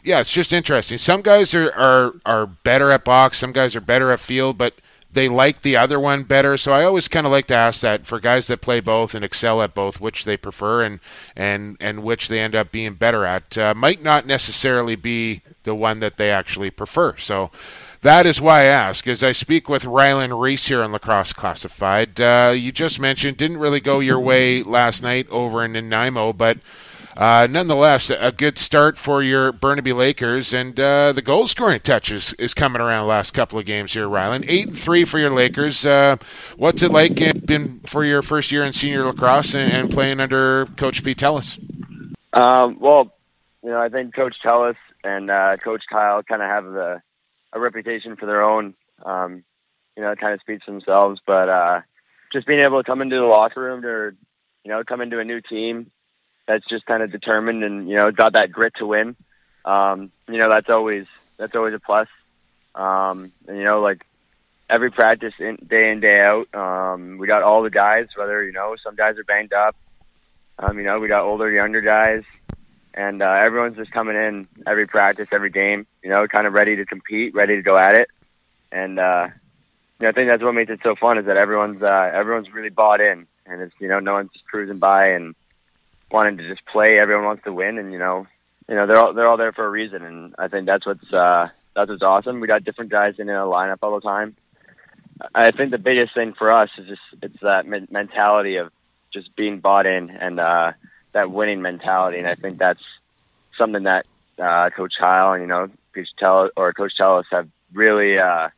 yeah, it's just interesting. Some guys are, are are better at box, some guys are better at field, but they like the other one better. So I always kind of like to ask that for guys that play both and excel at both, which they prefer and and and which they end up being better at. Uh, might not necessarily be the one that they actually prefer. So. That is why I ask. As I speak with Ryland Rees here on Lacrosse Classified, uh, you just mentioned didn't really go your way last night over in Nanaimo, but uh, nonetheless, a good start for your Burnaby Lakers, and uh, the goal scoring touch is, is coming around the last couple of games here, Ryland. Eight and three for your Lakers. Uh, what's it like in, for your first year in senior lacrosse and, and playing under Coach Pete Tellis? Um, well, you know, I think Coach Tellis and uh, Coach Kyle kind of have the, a reputation for their own. Um, you know, kind of speaks themselves. But uh, just being able to come into the locker room or, you know, come into a new team that's just kind of determined and you know got that grit to win. Um, you know that's always that's always a plus. Um, and you know like every practice in, day in day out, um, we got all the guys. Whether you know some guys are banged up, um, you know we got older, younger guys, and uh, everyone's just coming in every practice, every game. You know, kind of ready to compete, ready to go at it, and uh, you know I think that's what makes it so fun is that everyone's uh, everyone's really bought in, and it's you know no one's just cruising by and wanting to just play. Everyone wants to win, and you know you know they're all they're all there for a reason, and I think that's what's uh, that's what's awesome. We got different guys in a lineup all the time. I think the biggest thing for us is just it's that mentality of just being bought in and uh, that winning mentality, and I think that's something that uh, Coach Kyle and you know Coach Tell or Coach Tellis have really uh,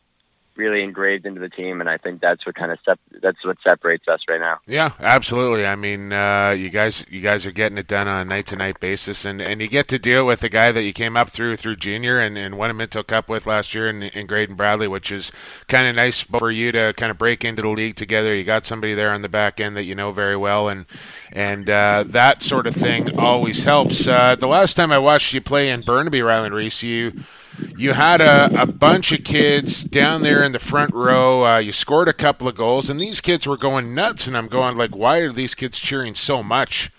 really engraved into the team, and I think that's what kind of sep- that's what separates us right now. Yeah, absolutely. I mean, uh, you guys you guys are getting it done on a night to night basis, and, and you get to deal with the guy that you came up through through junior and, and won a Minto Cup with last year in, in Graydon Bradley, which is kind of nice for you to kind of break into the league together. You got somebody there on the back end that you know very well, and and uh, that sort of thing always helps. Uh, the last time I watched you play in Burnaby, Ryland Rees, you you had a, a bunch of kids down there in the front row. Uh, you scored a couple of goals, and these kids were going nuts. And I'm going like, why are these kids cheering so much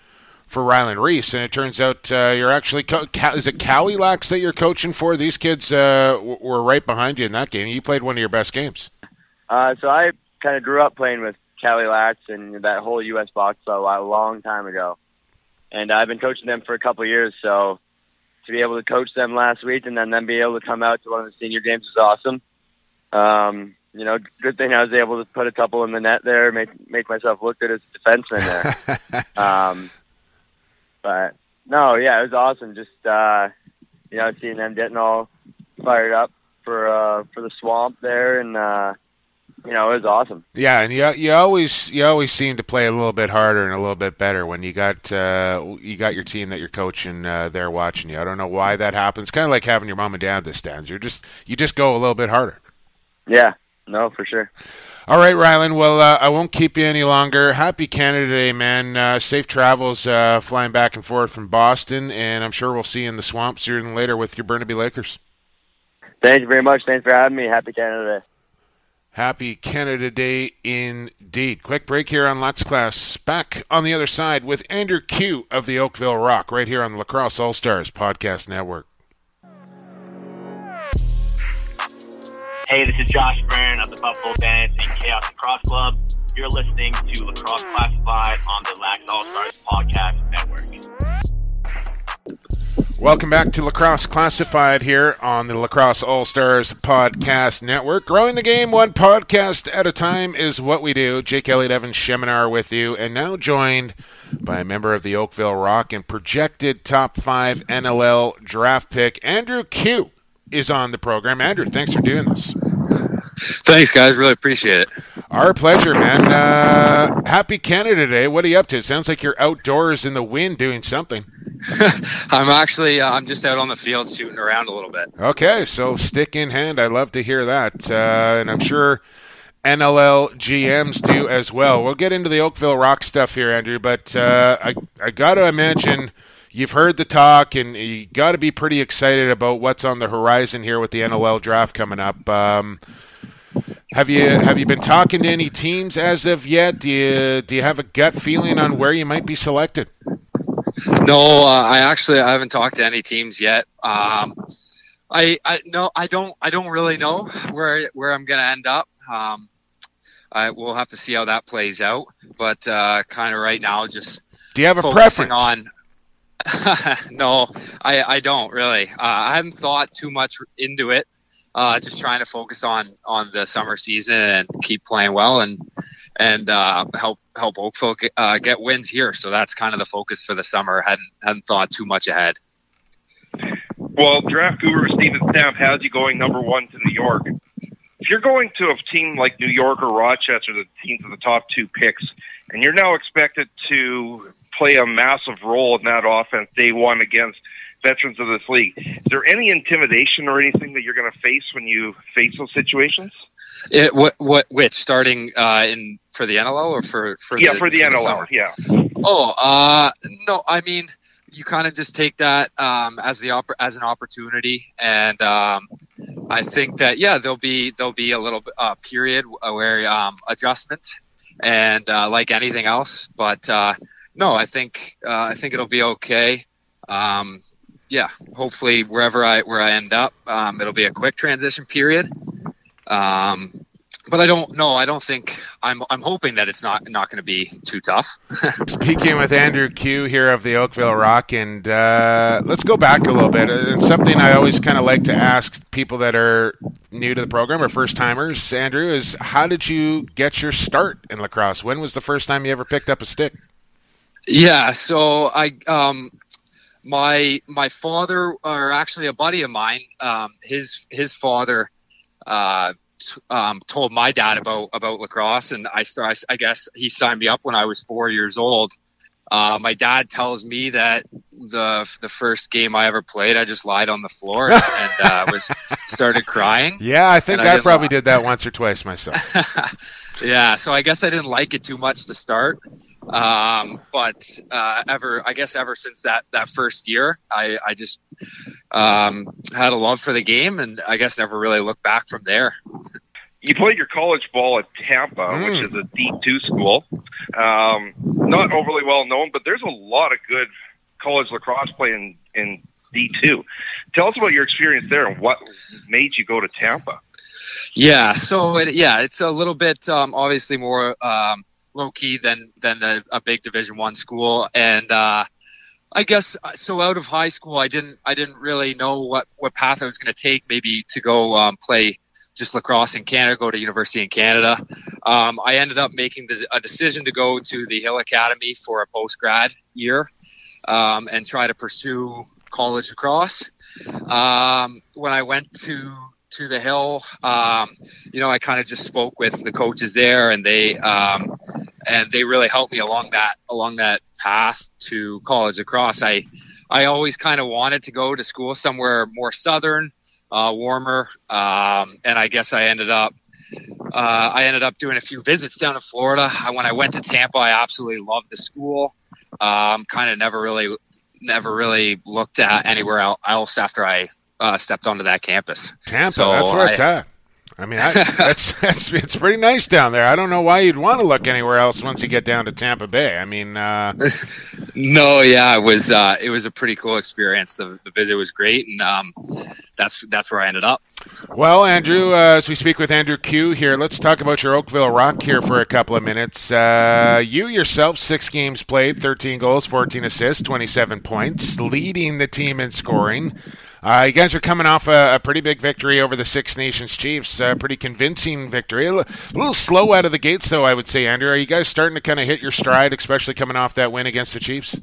for Ryland Rees? And it turns out uh, you're actually co- is it Cali Lax that you're coaching for? These kids uh, were right behind you in that game. You played one of your best games. Uh, so I kind of grew up playing with Cali Lax and that whole U.S. box a long time ago, and I've been coaching them for a couple years. So to be able to coach them last week and then them be able to come out to one of the senior games was awesome. Um, you know, good thing I was able to put a couple in the net there, make make myself look good as a defenseman there. (laughs) um, but no, yeah, it was awesome. Just uh, you know, seeing them getting all fired up for uh, for the swamp there, and uh, you know, it was awesome. Yeah, and you you always you always seem to play a little bit harder and a little bit better when you got uh, you got your team that you're coaching uh, there watching you. I don't know why that happens. Kind of like having your mom and dad the stands. You're just you just go a little bit harder. Yeah, no, for sure. All right, Ryland. Well, uh, I won't keep you any longer. Happy Canada Day, man. Uh, safe travels uh, flying back and forth from Boston, and I'm sure we'll see you in the swamp sooner than later with your Burnaby Lakers. Thank you very much. Thanks for having me. Happy Canada Day. Happy Canada Day indeed. Quick break here on Lax Class. Back on the other side with Andrew Kew of the Oakville Rock right here on the Lacrosse All Stars Podcast Network. Hey, this is Josh Byrne of the Buffalo Bandits and Chaos Lacrosse Club. You're listening to Lacrosse Classified on the Lax All Stars Podcast Network. Welcome back to Lacrosse Classified here on the Lacrosse All Stars Podcast Network. Growing the game one podcast at a time is what we do. Jake Elliott, Evan Schemenauer with you, and now joined by a member of the Oakville Rock and projected top five NLL draft pick, Andrew Kew, is on the program. Andrew, thanks for doing this. Thanks, guys. Really appreciate it. Our pleasure, man. Uh, happy Canada Day. What are you up to? It sounds like you're outdoors in the wind doing something. (laughs) I'm actually uh, I'm just out on the field shooting around a little bit. Okay, so stick in hand. I love to hear that, uh, and I'm sure NLL GMs do as well. We'll get into the Oakville Rock stuff here, Andrew, but uh, I I got to imagine you've heard the talk, and you got to be pretty excited about what's on the horizon here with the NLL draft coming up. Um, have you have you been talking to any teams as of yet? Do you do you have a gut feeling on where you might be selected? No, uh, I actually I haven't talked to any teams yet. Um, I, I no, I don't I don't really know where where I'm gonna end up. Um, I we'll have to see how that plays out. But uh, kind of right now, just do you have a preference on? (laughs) no, I I don't really. Uh, I haven't thought too much into it uh, just trying to focus on on the summer season and keep playing well and and uh, help help Oakville get, uh, get wins here. So that's kind of the focus for the summer. hadn't hadn't thought too much ahead. Well, draft guru Steven Stamp has you going number one to New York. If you're going to a team like New York or Rochester, the teams of the top two picks, and you're now expected to play a massive role in that offense day one against veterans of this league. Is there any intimidation or anything that you're going to face when you face those situations? It, what what which starting uh, in for the NLL or for for yeah the, for the for NLL? the yeah. Oh, uh, no, I mean, you kind of just take that um, as the oppor- as an opportunity, and um, I think that yeah, there'll be there'll be a little uh, period where um, adjustment, and uh, like anything else, but uh, no, I think uh, I think it'll be okay. Yeah, hopefully wherever I where I end up, um, it'll be a quick transition period. Um, but I don't know. I don't think I'm. I'm hoping that it's not not going to be too tough. (laughs) Speaking with Andrew Kew here of the Oakville Rock, and uh, let's go back a little bit. And something I always kind of like to ask people that are new to the program or first timers, Andrew, is how did you get your start in lacrosse? When was the first time you ever picked up a stick? Yeah, so I um my my father or actually a buddy of mine, um his his father uh t- um, told my dad about about lacrosse and I start I guess he signed me up when I was 4 years old. Uh, my dad tells me that the the first game I ever played, I just lied on the floor and, and uh, was (laughs) started crying. Yeah, I think And I I, probably lie. did that once or twice myself. (laughs) yeah, so I guess I didn't like it too much to start. Um, but uh, ever, I guess, ever since that that first year, I I just um, had a love for the game, and I guess never really looked back from there. You played your college ball at Tampa, Mm. which is a D two school. Um, not overly well known, but there's a lot of good college lacrosse play in in D two. Tell us about your experience there and what made you go to Tampa. Yeah, so it, yeah, it's a little bit um, obviously more um, low key than than a, a big Division One school, and uh, I guess uh, so. Out of high school, I didn't I didn't really know what what path I was going to take. Maybe to go um, play just lacrosse in Canada, go to university in Canada. Um, I ended up making the, a decision to go to the Hill Academy for a post grad year um, and try to pursue college lacrosse. Um, when I went to to the Hill, um, you know, I kind of just spoke with the coaches there, and they um, and they really helped me along that along that path to college across. I I always kind of wanted to go to school somewhere more southern, uh, warmer, um, and I guess I ended up uh, I ended up doing a few visits down to Florida. When I went to Tampa, I absolutely loved the school. Um, kind of never really never really looked at anywhere else after I uh, stepped onto that campus. Tampa, So that's where I- it's at. I mean, I, that's, (laughs) that's it's pretty nice down there. I don't know why you'd want to look anywhere else once you get down to Tampa Bay. I mean, uh, (laughs) No, yeah, it was uh, it was a pretty cool experience. The, the visit was great, and um, that's that's where I ended up. well, Andrew, uh, as we speak with Andrew Kew here, let's talk about your Oakville Rock here for a couple of minutes. Uh, you yourself, six games played, 13 goals, 14 assists, 27 points, leading the team in scoring. Uh, you guys are coming off a, a pretty big victory over the Six Nations Chiefs. A pretty convincing victory. A little slow out of the gates, though, I would say, Andrew. Are you guys starting to kind of hit your stride, especially coming off that win against the Chiefs?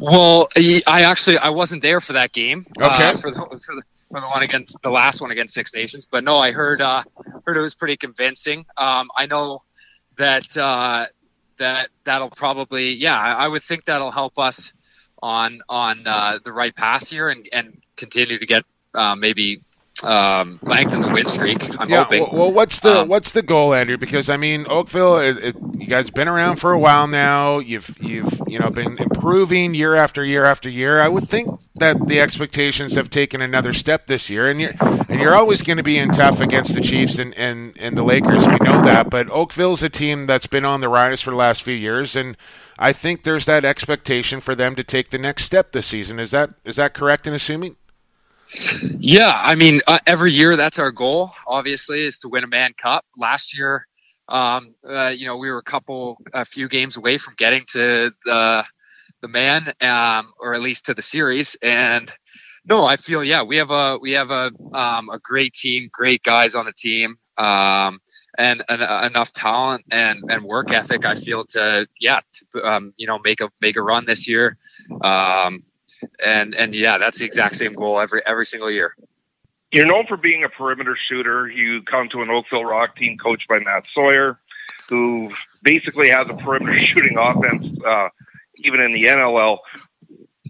Well, I actually I wasn't there for that game. Okay. Uh, for the for the for the one against the last one against Six Nations, but no, I heard uh, heard it was pretty convincing. Um, I know that uh, that that'll probably yeah I, I would think that'll help us on on uh, the right path here and and continue to get uh, maybe um, lengthen the win streak. I'm yeah. hoping. Well, what's the Um, what's the goal, Andrew? Because I mean, Oakville, it, it, you guys have been around for a while now. You've you've you know been improving year after year after year. I would think that the expectations have taken another step this year, and you're and you're always going to be in tough against the Chiefs and, and and the Lakers. We know that, but Oakville's a team that's been on the rise for the last few years, and I think there's that expectation for them to take the next step this season. Is that is that correct in assuming? Yeah, I mean, uh, every year that's our goal. Obviously, is to win a Mann Cup. Last year, um, uh, you know, we were a couple, a few games away from getting to the the Mann, um, or at least to the series. And no, I feel yeah, we have a we have a um, a great team, great guys on the team, um, and, and uh, enough talent and, and work ethic. I feel to yeah, to, um, you know, make a make a run this year. Um, and and yeah, that's the exact same goal every every single year. You're known for being a perimeter shooter. You come to an Oakville Rock team coached by Matt Sawyer, who basically has a perimeter (laughs) shooting offense, uh, even in the NLL.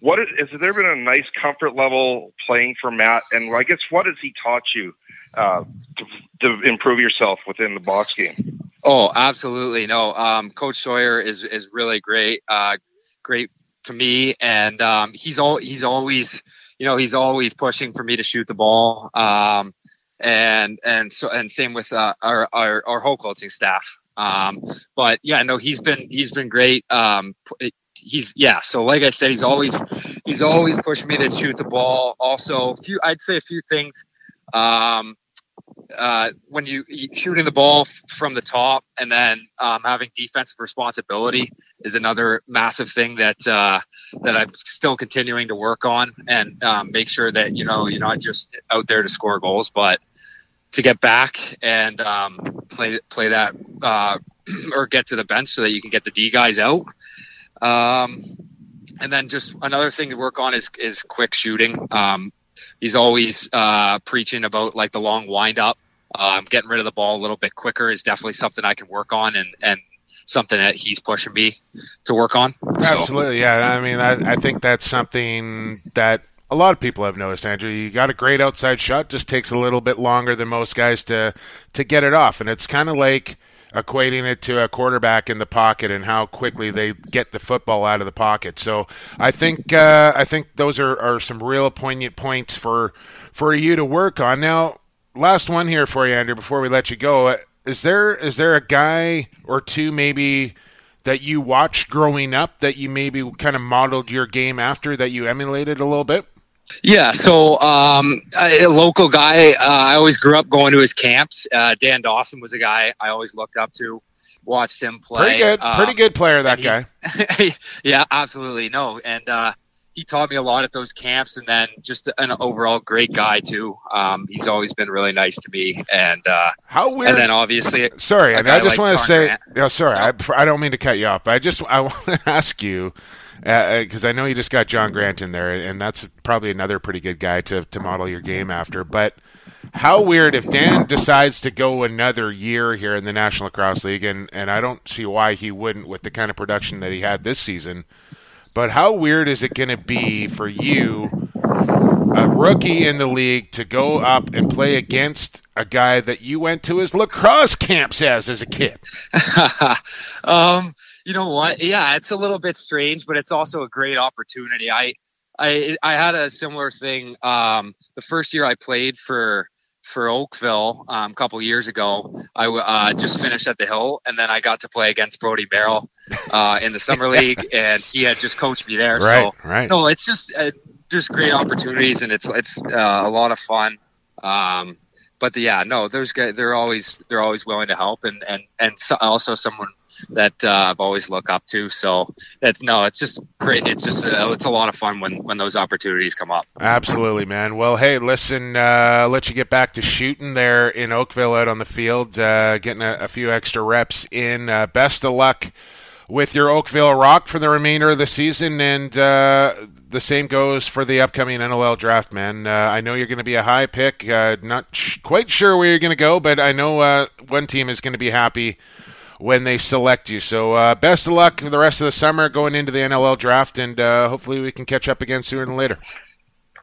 What is, has there been a nice comfort level playing for Matt? And I guess what has he taught you uh, to, to improve yourself within the box game? Oh, absolutely. No, um, Coach Sawyer is is really great. Uh, great to me, and um, he's all he's always you know he's always pushing for me to shoot the ball. Um, and and so and same with uh, our, our our whole coaching staff. Um, but yeah, no, he's been he's been great. Um, he's yeah. So like I said, he's always he's always pushing me to shoot the ball. Also, a few I'd say a few things. Um, uh, when you shooting the ball from the top and then um, having defensive responsibility is another massive thing that uh, that I'm still continuing to work on and um, make sure that you know you're not just out there to score goals, but to get back and um, play play that uh, (clears throat) or get to the bench so that you can get the D guys out. Um, and then just another thing to work on is is quick shooting. Um, he's always uh, preaching about like the long wind up. Um, getting rid of the ball a little bit quicker is definitely something I can work on and and something that he's pushing me to work on. Absolutely, yeah. I mean, I, I think that's something that a lot of people have noticed, Andrew. You got a great outside shot, just takes a little bit longer than most guys to to get it off, and it's kind of like equating it to a quarterback in the pocket and how quickly they get the football out of the pocket. So I think uh, I think those are, are some real poignant points for for you to work on. Now, last one here for you, Andrew. Before we let you go, is there is there a guy or two maybe? That you watched growing up, that you maybe kind of modeled your game after, that you emulated a little bit. Yeah, so um, a local guy. Uh, I always grew up going to his camps. Uh, Dan Dawson was a guy I always looked up to. Watched him play. Pretty good, um, pretty good player. That guy. (laughs) yeah, absolutely. No, and uh, he taught me a lot at those camps, and then just an overall great guy too. Um, he's always been really nice to me, and uh, how weird. And then obviously, sorry, I, I just like want to say, no, sorry, I, I don't mean to cut you off, but I just I want to (laughs) ask you because uh, I know you just got John Grant in there, and that's probably another pretty good guy to, to model your game after. But how weird if Dan decides to go another year here in the National Lacrosse League, and, and I don't see why he wouldn't with the kind of production that he had this season. But how weird is it going to be for you, a rookie in the league, to go up and play against a guy that you went to his lacrosse camps as as a kid? (laughs) um, you know what? Yeah, it's a little bit strange, but it's also a great opportunity. I I I had a similar thing. Um, the first year I played for for Oakville um, a couple years ago, I uh, just finished at the Hill, and then I got to play against Brody Merrill uh, in the summer (laughs) league, and he had just coached me there. Right, so right. no, it's just uh, just great opportunities, and it's it's uh, a lot of fun. Um, but the, yeah, no, there's they're always they're always willing to help, and and and so also someone that uh, I've always looked up to. So that's no, it's just great. It's just uh, it's a lot of fun when when those opportunities come up. Absolutely, man. Well, hey, listen, uh, let you get back to shooting there in Oakville out on the field, uh, getting a, a, few extra reps in. Uh, best of luck with your Oakville Rock for the remainder of the season, and uh, the same goes for the upcoming NLL draft, man. Uh, I know you're going to be a high pick. Uh, not sh- quite sure where you're going to go, but I know uh, one team is going to be happy when they select you. So uh, best of luck for the rest of the summer going into the NLL draft, and uh, hopefully we can catch up again sooner than later.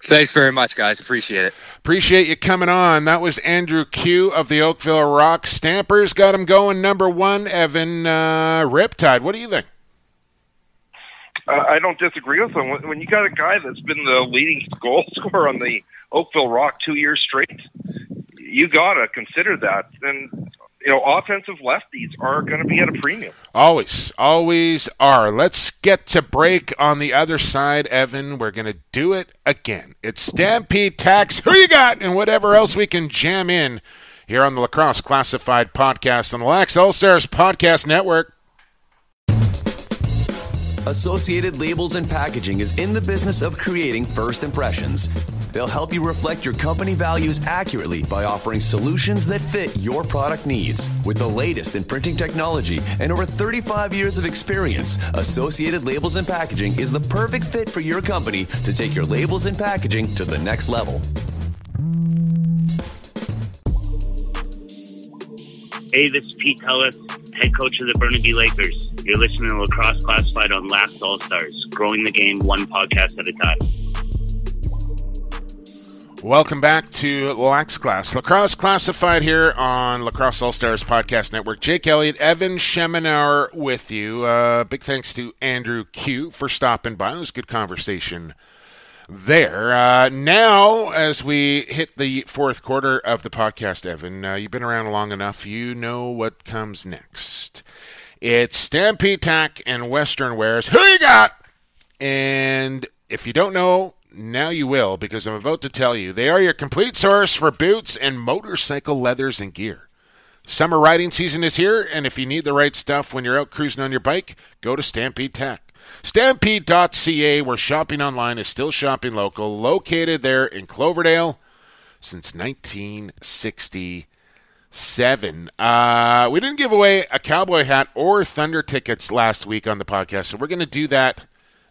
Thanks very much, guys. Appreciate it. Appreciate you coming on. That was Andrew Kew of the Oakville Rock Stampers. Got him going number one. Evan uh, Riptide. What do you think? Uh, I don't disagree with him. When you got a guy that's been the leading (laughs) goal scorer on the Oakville Rock two years straight, you got to consider that. And you know, offensive lefties are going to be at a premium. Always, always are. Let's get to break on the other side, Evan. We're going to do it again. It's Stampede Tack. Who you got? And whatever else we can jam in here on the Lacrosse Classified Podcast on the Lax All Stars Podcast Network. Associated Labels and Packaging is in the business of creating first impressions. They'll help you reflect your company values accurately by offering solutions that fit your product needs. With the latest in printing technology and over 35 years of experience, Associated Labels and Packaging is the perfect fit for your company to take your labels and packaging to the next level. Hey, this is Pete Tellis head coach of the Burnaby Lakers. You're listening to Lacrosse Classified on Lax All Stars, growing the game one podcast at a time. Welcome back to Lax Class. Lacrosse Classified here on Lacrosse All Stars Podcast Network. Jake Elliott, Evan Schemenauer with you. Uh, big thanks to Andrew Kew for stopping by. It was good conversation there. Uh, now, as we hit the fourth quarter of the podcast, Evan, uh, you've been around long enough. You know what comes next. It's Stampede Tack and Western Wares. Who you got? And if you don't know, now you will, because I'm about to tell you. They are your complete source for boots and motorcycle leathers and gear. Summer riding season is here, and if you need the right stuff when you're out cruising on your bike, go to Stampede Tack. Stampede.ca, where shopping online is still shopping local, located there in Cloverdale since 1967. Uh, we didn't give away a cowboy hat or Thunder tickets last week on the podcast, so we're going to do that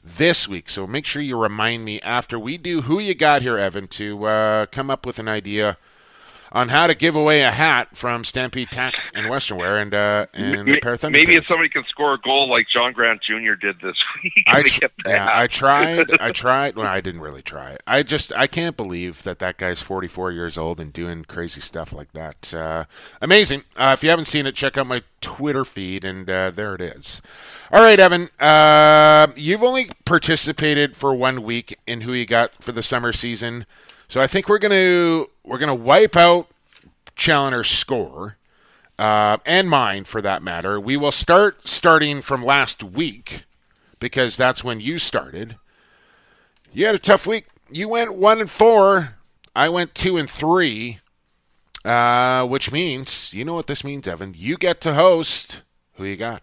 this week. So make sure you remind me after we do who you got here, Evan, to uh, come up with an idea on how to give away a hat from Stampede Tack and Western Wear and uh, and a Thunder Maybe tickets. if somebody can score a goal like John Grant Jr. did this (laughs) week, I tr- get yeah. I tried. I (laughs) tried. Well, I didn't really try. I just I can't believe that that guy's 44 years old and doing crazy stuff like that. Uh, amazing. Uh, if you haven't seen it, check out my Twitter feed, and uh, there it is. All right, Evan. Uh, you've only participated for one week in who you got for the summer season, so I think we're gonna we're gonna wipe out Challoner's score uh, and mine for that matter. We will start starting from last week because that's when you started. You had a tough week. You went one and four. I went two and three, uh, which means you know what this means, Evan. You get to host. Who you got?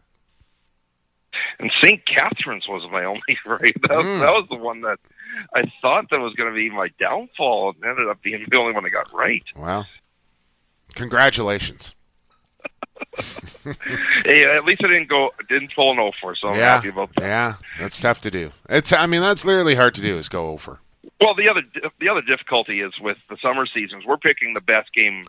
And St. Catharines was my (laughs) only right. That, Hmm. that was the one that I thought that was going to be my downfall. It ended up being the only one I got right. Well, congratulations. (laughs) Hey, at least I didn't go, didn't pull an 0 for, so I'm yeah, happy about that. yeah, that's tough to do. It's, I mean, that's literally hard to do. Is go over. Well, the other the other difficulty is with the summer seasons. We're picking the best game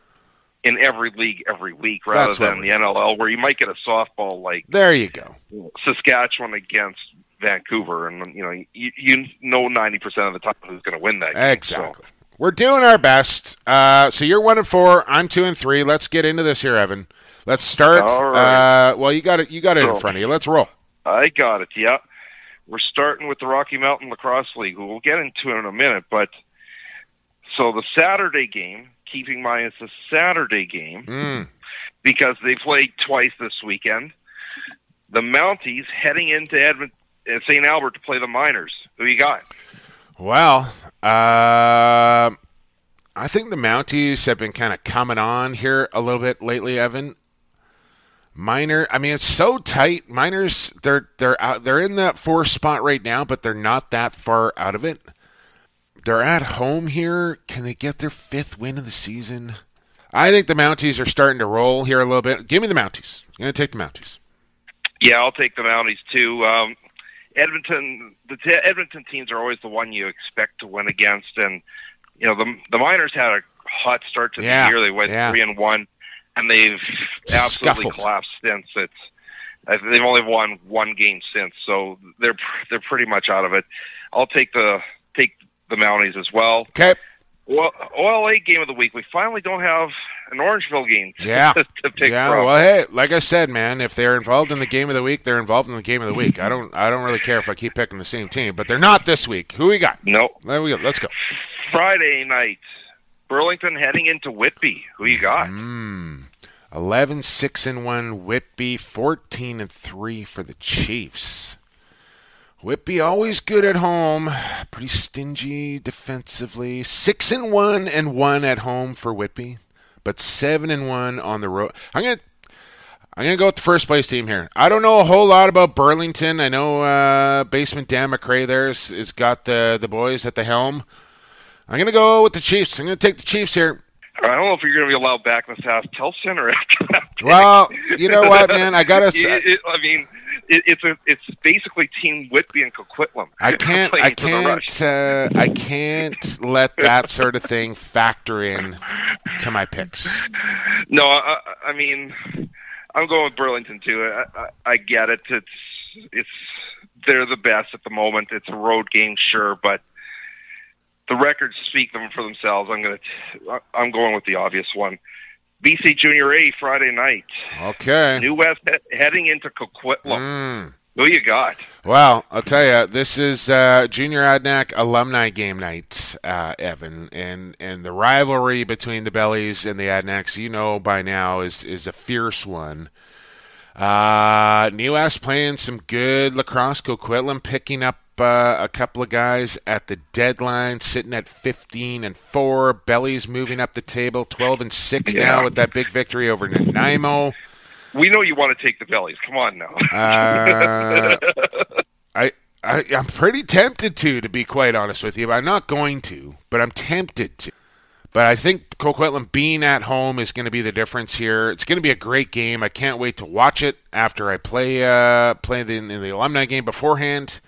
in every league every week, rather That's than the NLL, where you might get a softball like There you go. Saskatchewan against Vancouver, and you know you, you know ninety percent of the time who's going to win that. Game, Exactly. We're doing our best. Uh, so you're one and four. I'm two and three. Let's get into this here, Evan. Let's start. Right. Uh, well, you got it. You got it in front of you. Let's roll. I got it. Yeah, we're starting with the Rocky Mountain Lacrosse League, who we'll get into in a minute. But so the Saturday game, keeping in mind it's a Saturday game Mm. because they played twice this weekend. The Mounties heading into Edmont, uh, St. Albert to play the Miners. Who you got? Well, uh, I think the Mounties have been kind of coming on here a little bit lately, Evan. Minor, I mean, it's so tight. Miners, they're they're out, they're in that fourth spot right now, but they're not that far out of it. They're at home here. Can they get their fifth win of the season? I think the Mounties are starting to roll here a little bit. Give me the Mounties. I'm going to take the Mounties. Yeah, I'll take the Mounties too. Um, Edmonton, the t- Edmonton teams are always the one you expect to win against, and you know the the Miners had a hot start to Yeah, the year. They went yeah. three and one, and they've absolutely Scuffled. collapsed since. It's they've only won one game since, so they're pr- they're pretty much out of it. I'll take the take the Mounties as well. Okay. Well, OLA game of the week. We finally don't have an Orangeville (laughs) game Yeah. to pick yeah, from. well, hey, like I said, man, if they're involved in the game of the week, they're involved in the game of the week. I don't, I don't really care if I keep picking the same team, but they're not this week. Who we got? no, There we go. Let's go. Friday night, Burlington heading into Whitby. Who you got? Mm. 11 6 and 1 Whitby, 14 and 3 for the Chiefs. Whitby always good at home, pretty stingy defensively. 6 and 1 and 1 at home for Whitby, but 7 and 1 on the road. I'm going to I'm gonna go with the first place team here. I don't know a whole lot about Burlington. I know uh, basement Dan McRae there has, has got the the boys at the helm. I'm gonna go with the Chiefs. I'm gonna take the Chiefs here. I don't know if you're going to be allowed back in this house. Tell Center after that. Well, you know what, man? I gotta. (laughs) It- it- I mean, it, it's a it's basically Team Whitby and Coquitlam. I (laughs) can't. I for the Rush. can't. Uh, I can't let that sort of thing factor in to my picks. No, I, I- mean, I'm going with Burlington too. I, I, I get it. It's it's they're the best at the moment. It's a road game, sure, but the records speak them for themselves. I'm gonna i I'm going with the obvious one. BC Junior A Friday night. Okay. New West he- heading into Coquitlam. Mm. Who you got? Well, I'll tell you, this is uh, Junior Adanac alumni game night, uh, Evan, and and the rivalry between the Bellies and the Adanacs, you know by now, is is a fierce one. Uh, New West playing some good lacrosse. Coquitlam picking up uh, a couple of guys at the deadline, sitting at 15 and four. Bellies moving up the table, 12 and six Yeah. now with that big victory over Nanaimo. We know you want to take the bellies. Come on now. Uh, (laughs) I, I I'm pretty tempted to, to be quite honest with you. But I'm not going to, but I'm tempted to. But I think Coquitlam being at home is going to be the difference here. It's going to be a great game. I can't wait to watch it after I play uh, play the, in the alumni game beforehand.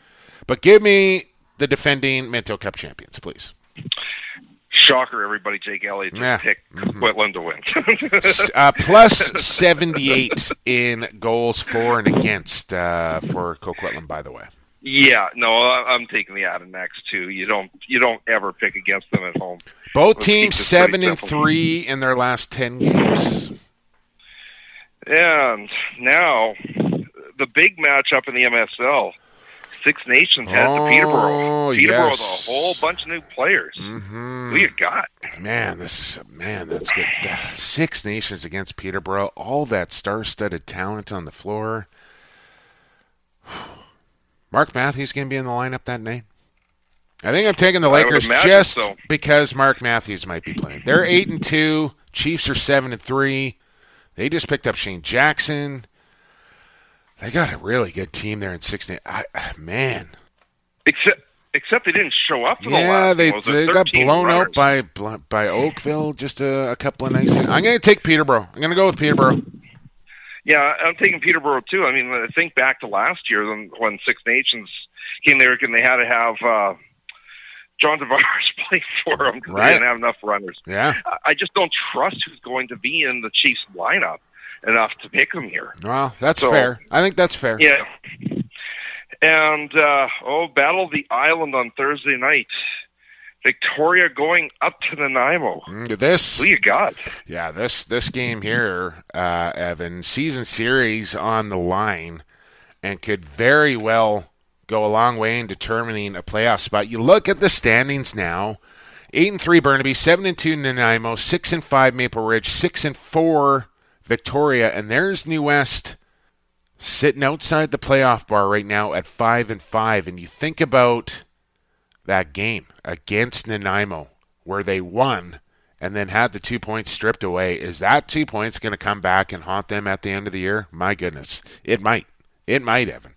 But give me the defending Minto Cup champions, please. Shocker, everybody. Jake Elliott just Yeah. picked Coquitlam to win. Uh, plus 78 in goals for and against uh, for Coquitlam, by the way. yeah, no, I'm taking the Adanacs too. You don't you don't ever pick against them at home. Both Let's teams seven and simple. three in their last ten games. And now the big matchup in the MSL. Six Nations heads Oh, to Peterborough. Peterborough yes. a whole bunch of new players. hmm Who you got? Man, this is a man. That's good. Six Nations against Peterborough. All that star-studded talent on the floor. (sighs) Mark Matthews going to be in the lineup that night. I think I'm taking the Lakers just so. because Mark Matthews might be playing. They're eight and two. Chiefs are seven and three. They just picked up Shane Jackson. They got a really good team there in six. na- I, man, Except except they didn't show up for the yeah, they they got blown runners. out by by Oakville. Just a, a couple of nice. I'm going to take Peterborough. I'm going to go with Peterborough. Yeah, I'm taking Peterborough too. I mean, I think back to last year when, when Six Nations came there and they had to have uh, John Tavares (laughs) play for them because Right. they didn't have enough runners. Yeah. I just don't trust who's going to be in the Chiefs lineup enough to pick them here. Well, that's So- fair. I think that's fair. Yeah. And uh, oh, Battle of the Island on Thursday night. Victoria going up to Nanaimo. Mm, This, Who you got? yeah, this this game here, uh, Evan, season series on the line, and could very well go a long way in determining a playoff spot. You look at the standings now: eight and three Burnaby, seven and two Nanaimo, six and five Maple Ridge, six and four Victoria, and there's New West sitting outside the playoff bar right now at five and five. And you think about that game against Nanaimo where they won and then had the two points stripped away. Is that two points going to come back and haunt them at the end of the year? My goodness, it might. It might, Evan.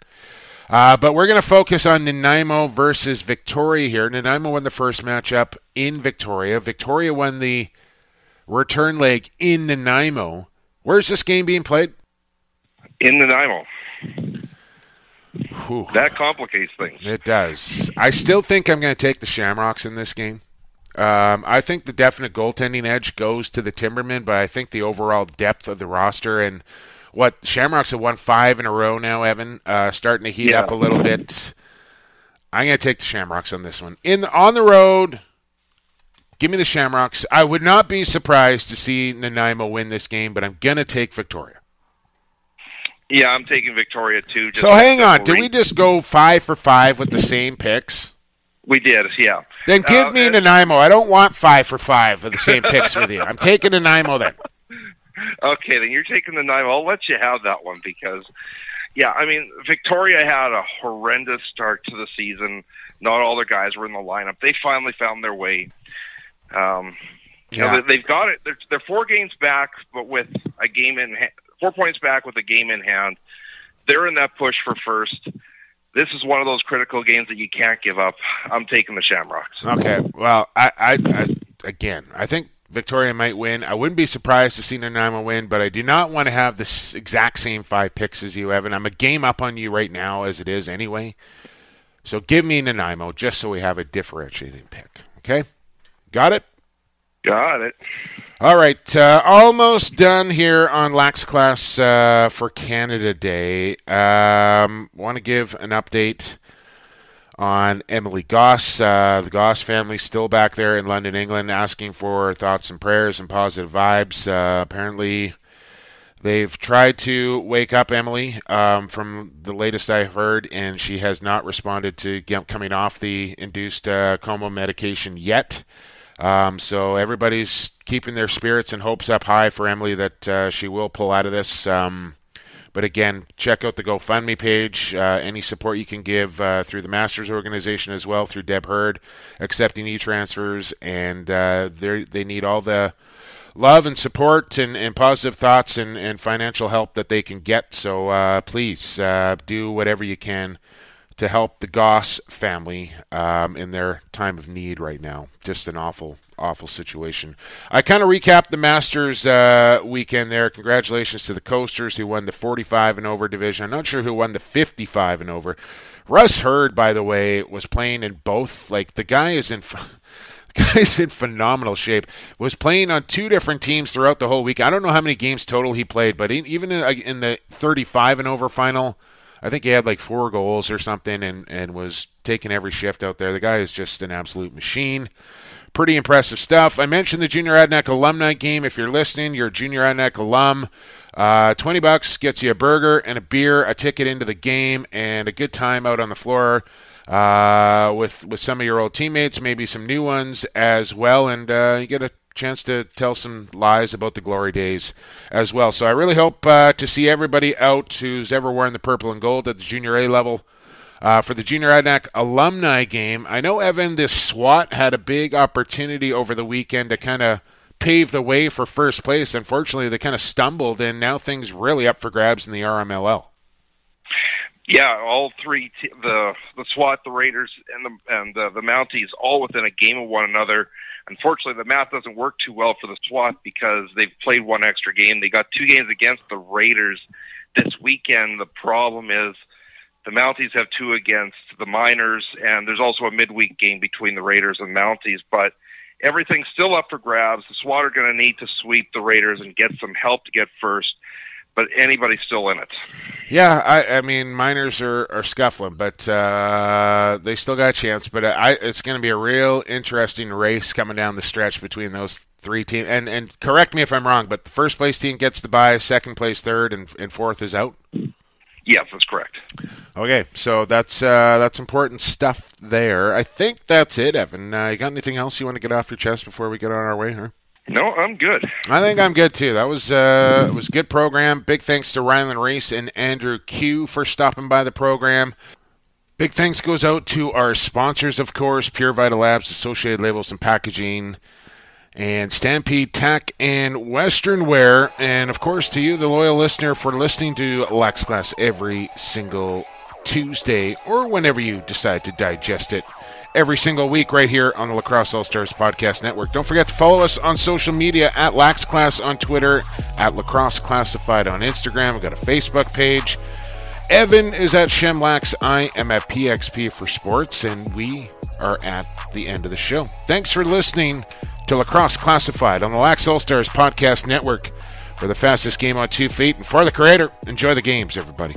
Uh, but we're going to focus on Nanaimo versus Victoria here. Nanaimo won the first matchup in Victoria. Victoria won the return leg in Nanaimo. Where's this game being played? In Nanaimo. Whew. That complicates things. It does. I still think I'm going to take the Shamrocks in this game. Um, I think the definite goaltending edge goes to the Timbermen, but I think the overall depth of the roster and what Shamrocks have won five in a row now, Evan, uh, starting to heat Yeah. up a little bit. I'm going to take the Shamrocks on this one. In on the road, give me the Shamrocks. I would not be surprised to see Nanaimo win this game, but I'm going to take Victoria. Yeah, I'm taking Victoria too. So hang on, did we just go five for five with the same picks? We did, yeah. Then give Uh, me Nanaimo. I don't want five for five of the same picks with you. I'm taking Nanaimo then. (laughs) Okay, then you're taking the nine. I'll let you have that one because, yeah, I mean, Victoria had a horrendous start to the season. Not all their guys were in the lineup. They finally found their way. Um, you know, Yeah. they- they've got it. They're, they're four games back, but with a game in ha- four points back with a game in hand. They're in that push for first. This is one of those critical games that you can't give up. I'm taking the Shamrocks. Okay. Well, I, I, I again, I think Victoria might win. I wouldn't be surprised to see Nanaimo win, but I do not want to have the exact same five picks as you, Evan. I'm a game up on you right now, as it is anyway. So give me Nanaimo just so we have a differentiating pick. Okay. Got it. Got it. All right, uh, almost done here on Lax Class uh, for Canada Day. Um, Want to give an update on Emily Goss. Uh, the Goss family still back there in London, England, asking for thoughts and prayers and positive vibes. Uh, apparently, they've tried to wake up Emily um, from the latest I've heard, and she has not responded to coming off the induced uh, coma medication yet. Um, so everybody's keeping their spirits and hopes up high for Emily that uh, she will pull out of this. Um, but again, check out the GoFundMe page. Uh, any support you can give uh, through the Masters organization as well, through Deb Hurd, accepting e-transfers, and uh, they need all the love and support and, and positive thoughts and, and, financial help that they can get. So uh, please uh, do whatever you can to help the Goss family um, in their time of need right now. Just an awful, awful situation. I kind of recapped the Masters uh, weekend there. Congratulations to the Coasters who won the 45 and over division. I'm not sure who won the 55 and over. Russ Hurd, by the way, was playing in both. Like the guy is in. (laughs) (laughs) guy's in phenomenal shape. Was playing on two different teams throughout the whole week. I don't know how many games total he played, but even in the 35 and over final, I think he had like four goals or something and, and was taking every shift out there. The guy is just an absolute machine. Pretty impressive stuff. I mentioned the Junior Adanac alumni game. If you're listening, you're a Junior Adanac alum. Uh, 20 bucks gets you a burger and a beer, a ticket into the game, and a good time out on the floor uh, with with some of your old teammates, maybe some new ones as well, and uh, you get a chance to tell some lies about the glory days as well. So I really hope uh, to see everybody out who's ever wearing the purple and gold at the junior A level. Uh, for the Junior Adanac alumni game, I know Evan, this SWAT had a big opportunity over the weekend to kind of pave the way for first place. Unfortunately, they kind of stumbled, and now things really up for grabs in the RMLL. Yeah, all three the the SWAT, the Raiders, and the and the, the Mounties all within a game of one another. Unfortunately, the math doesn't work too well for the SWAT because they've played one extra game. They got two games against the Raiders this weekend. The problem is the Mounties have two against the Miners, and there's also a midweek game between the Raiders and Mounties. But everything's still up for grabs. The SWAT are going to need to sweep the Raiders and get some help to get first but anybody's still in it. Yeah, I, I mean, miners are, are scuffling, but uh, they still got a chance. But I, it's going to be a real interesting race coming down the stretch between those three teams. And and correct me if I'm wrong, but the first place team gets the bye, second place third, and, and fourth is out. Yes, that's correct. Okay, so that's uh, that's important stuff there. I think that's it, Evan. Uh, you got anything else you want to get off your chest before we get on our way? Huh? No, I'm good. I think I'm good too. That was uh, was good program. Big thanks to Ryland Rees and Andrew Kew for stopping by the program. Big thanks goes out to our sponsors, of course, Pure Vita Labs, Associated Labels and Packaging, and Stampede Tack and Western Wear, and of course to you, the loyal listener, for listening to Lax Class every single Tuesday or whenever you decide to digest it every single week right here on the Lacrosse All Stars Podcast Network. Don't forget to follow us on social media at LaxClass on Twitter, at Lacrosse Classified on Instagram. We've got a Facebook page. Evan is at Shemlax. I am at PXP for Sports, and we are at the end of the show. Thanks for listening to Lacrosse Classified on the Lax All Stars Podcast Network. For the fastest game on two feet and for the creator, enjoy the games, everybody.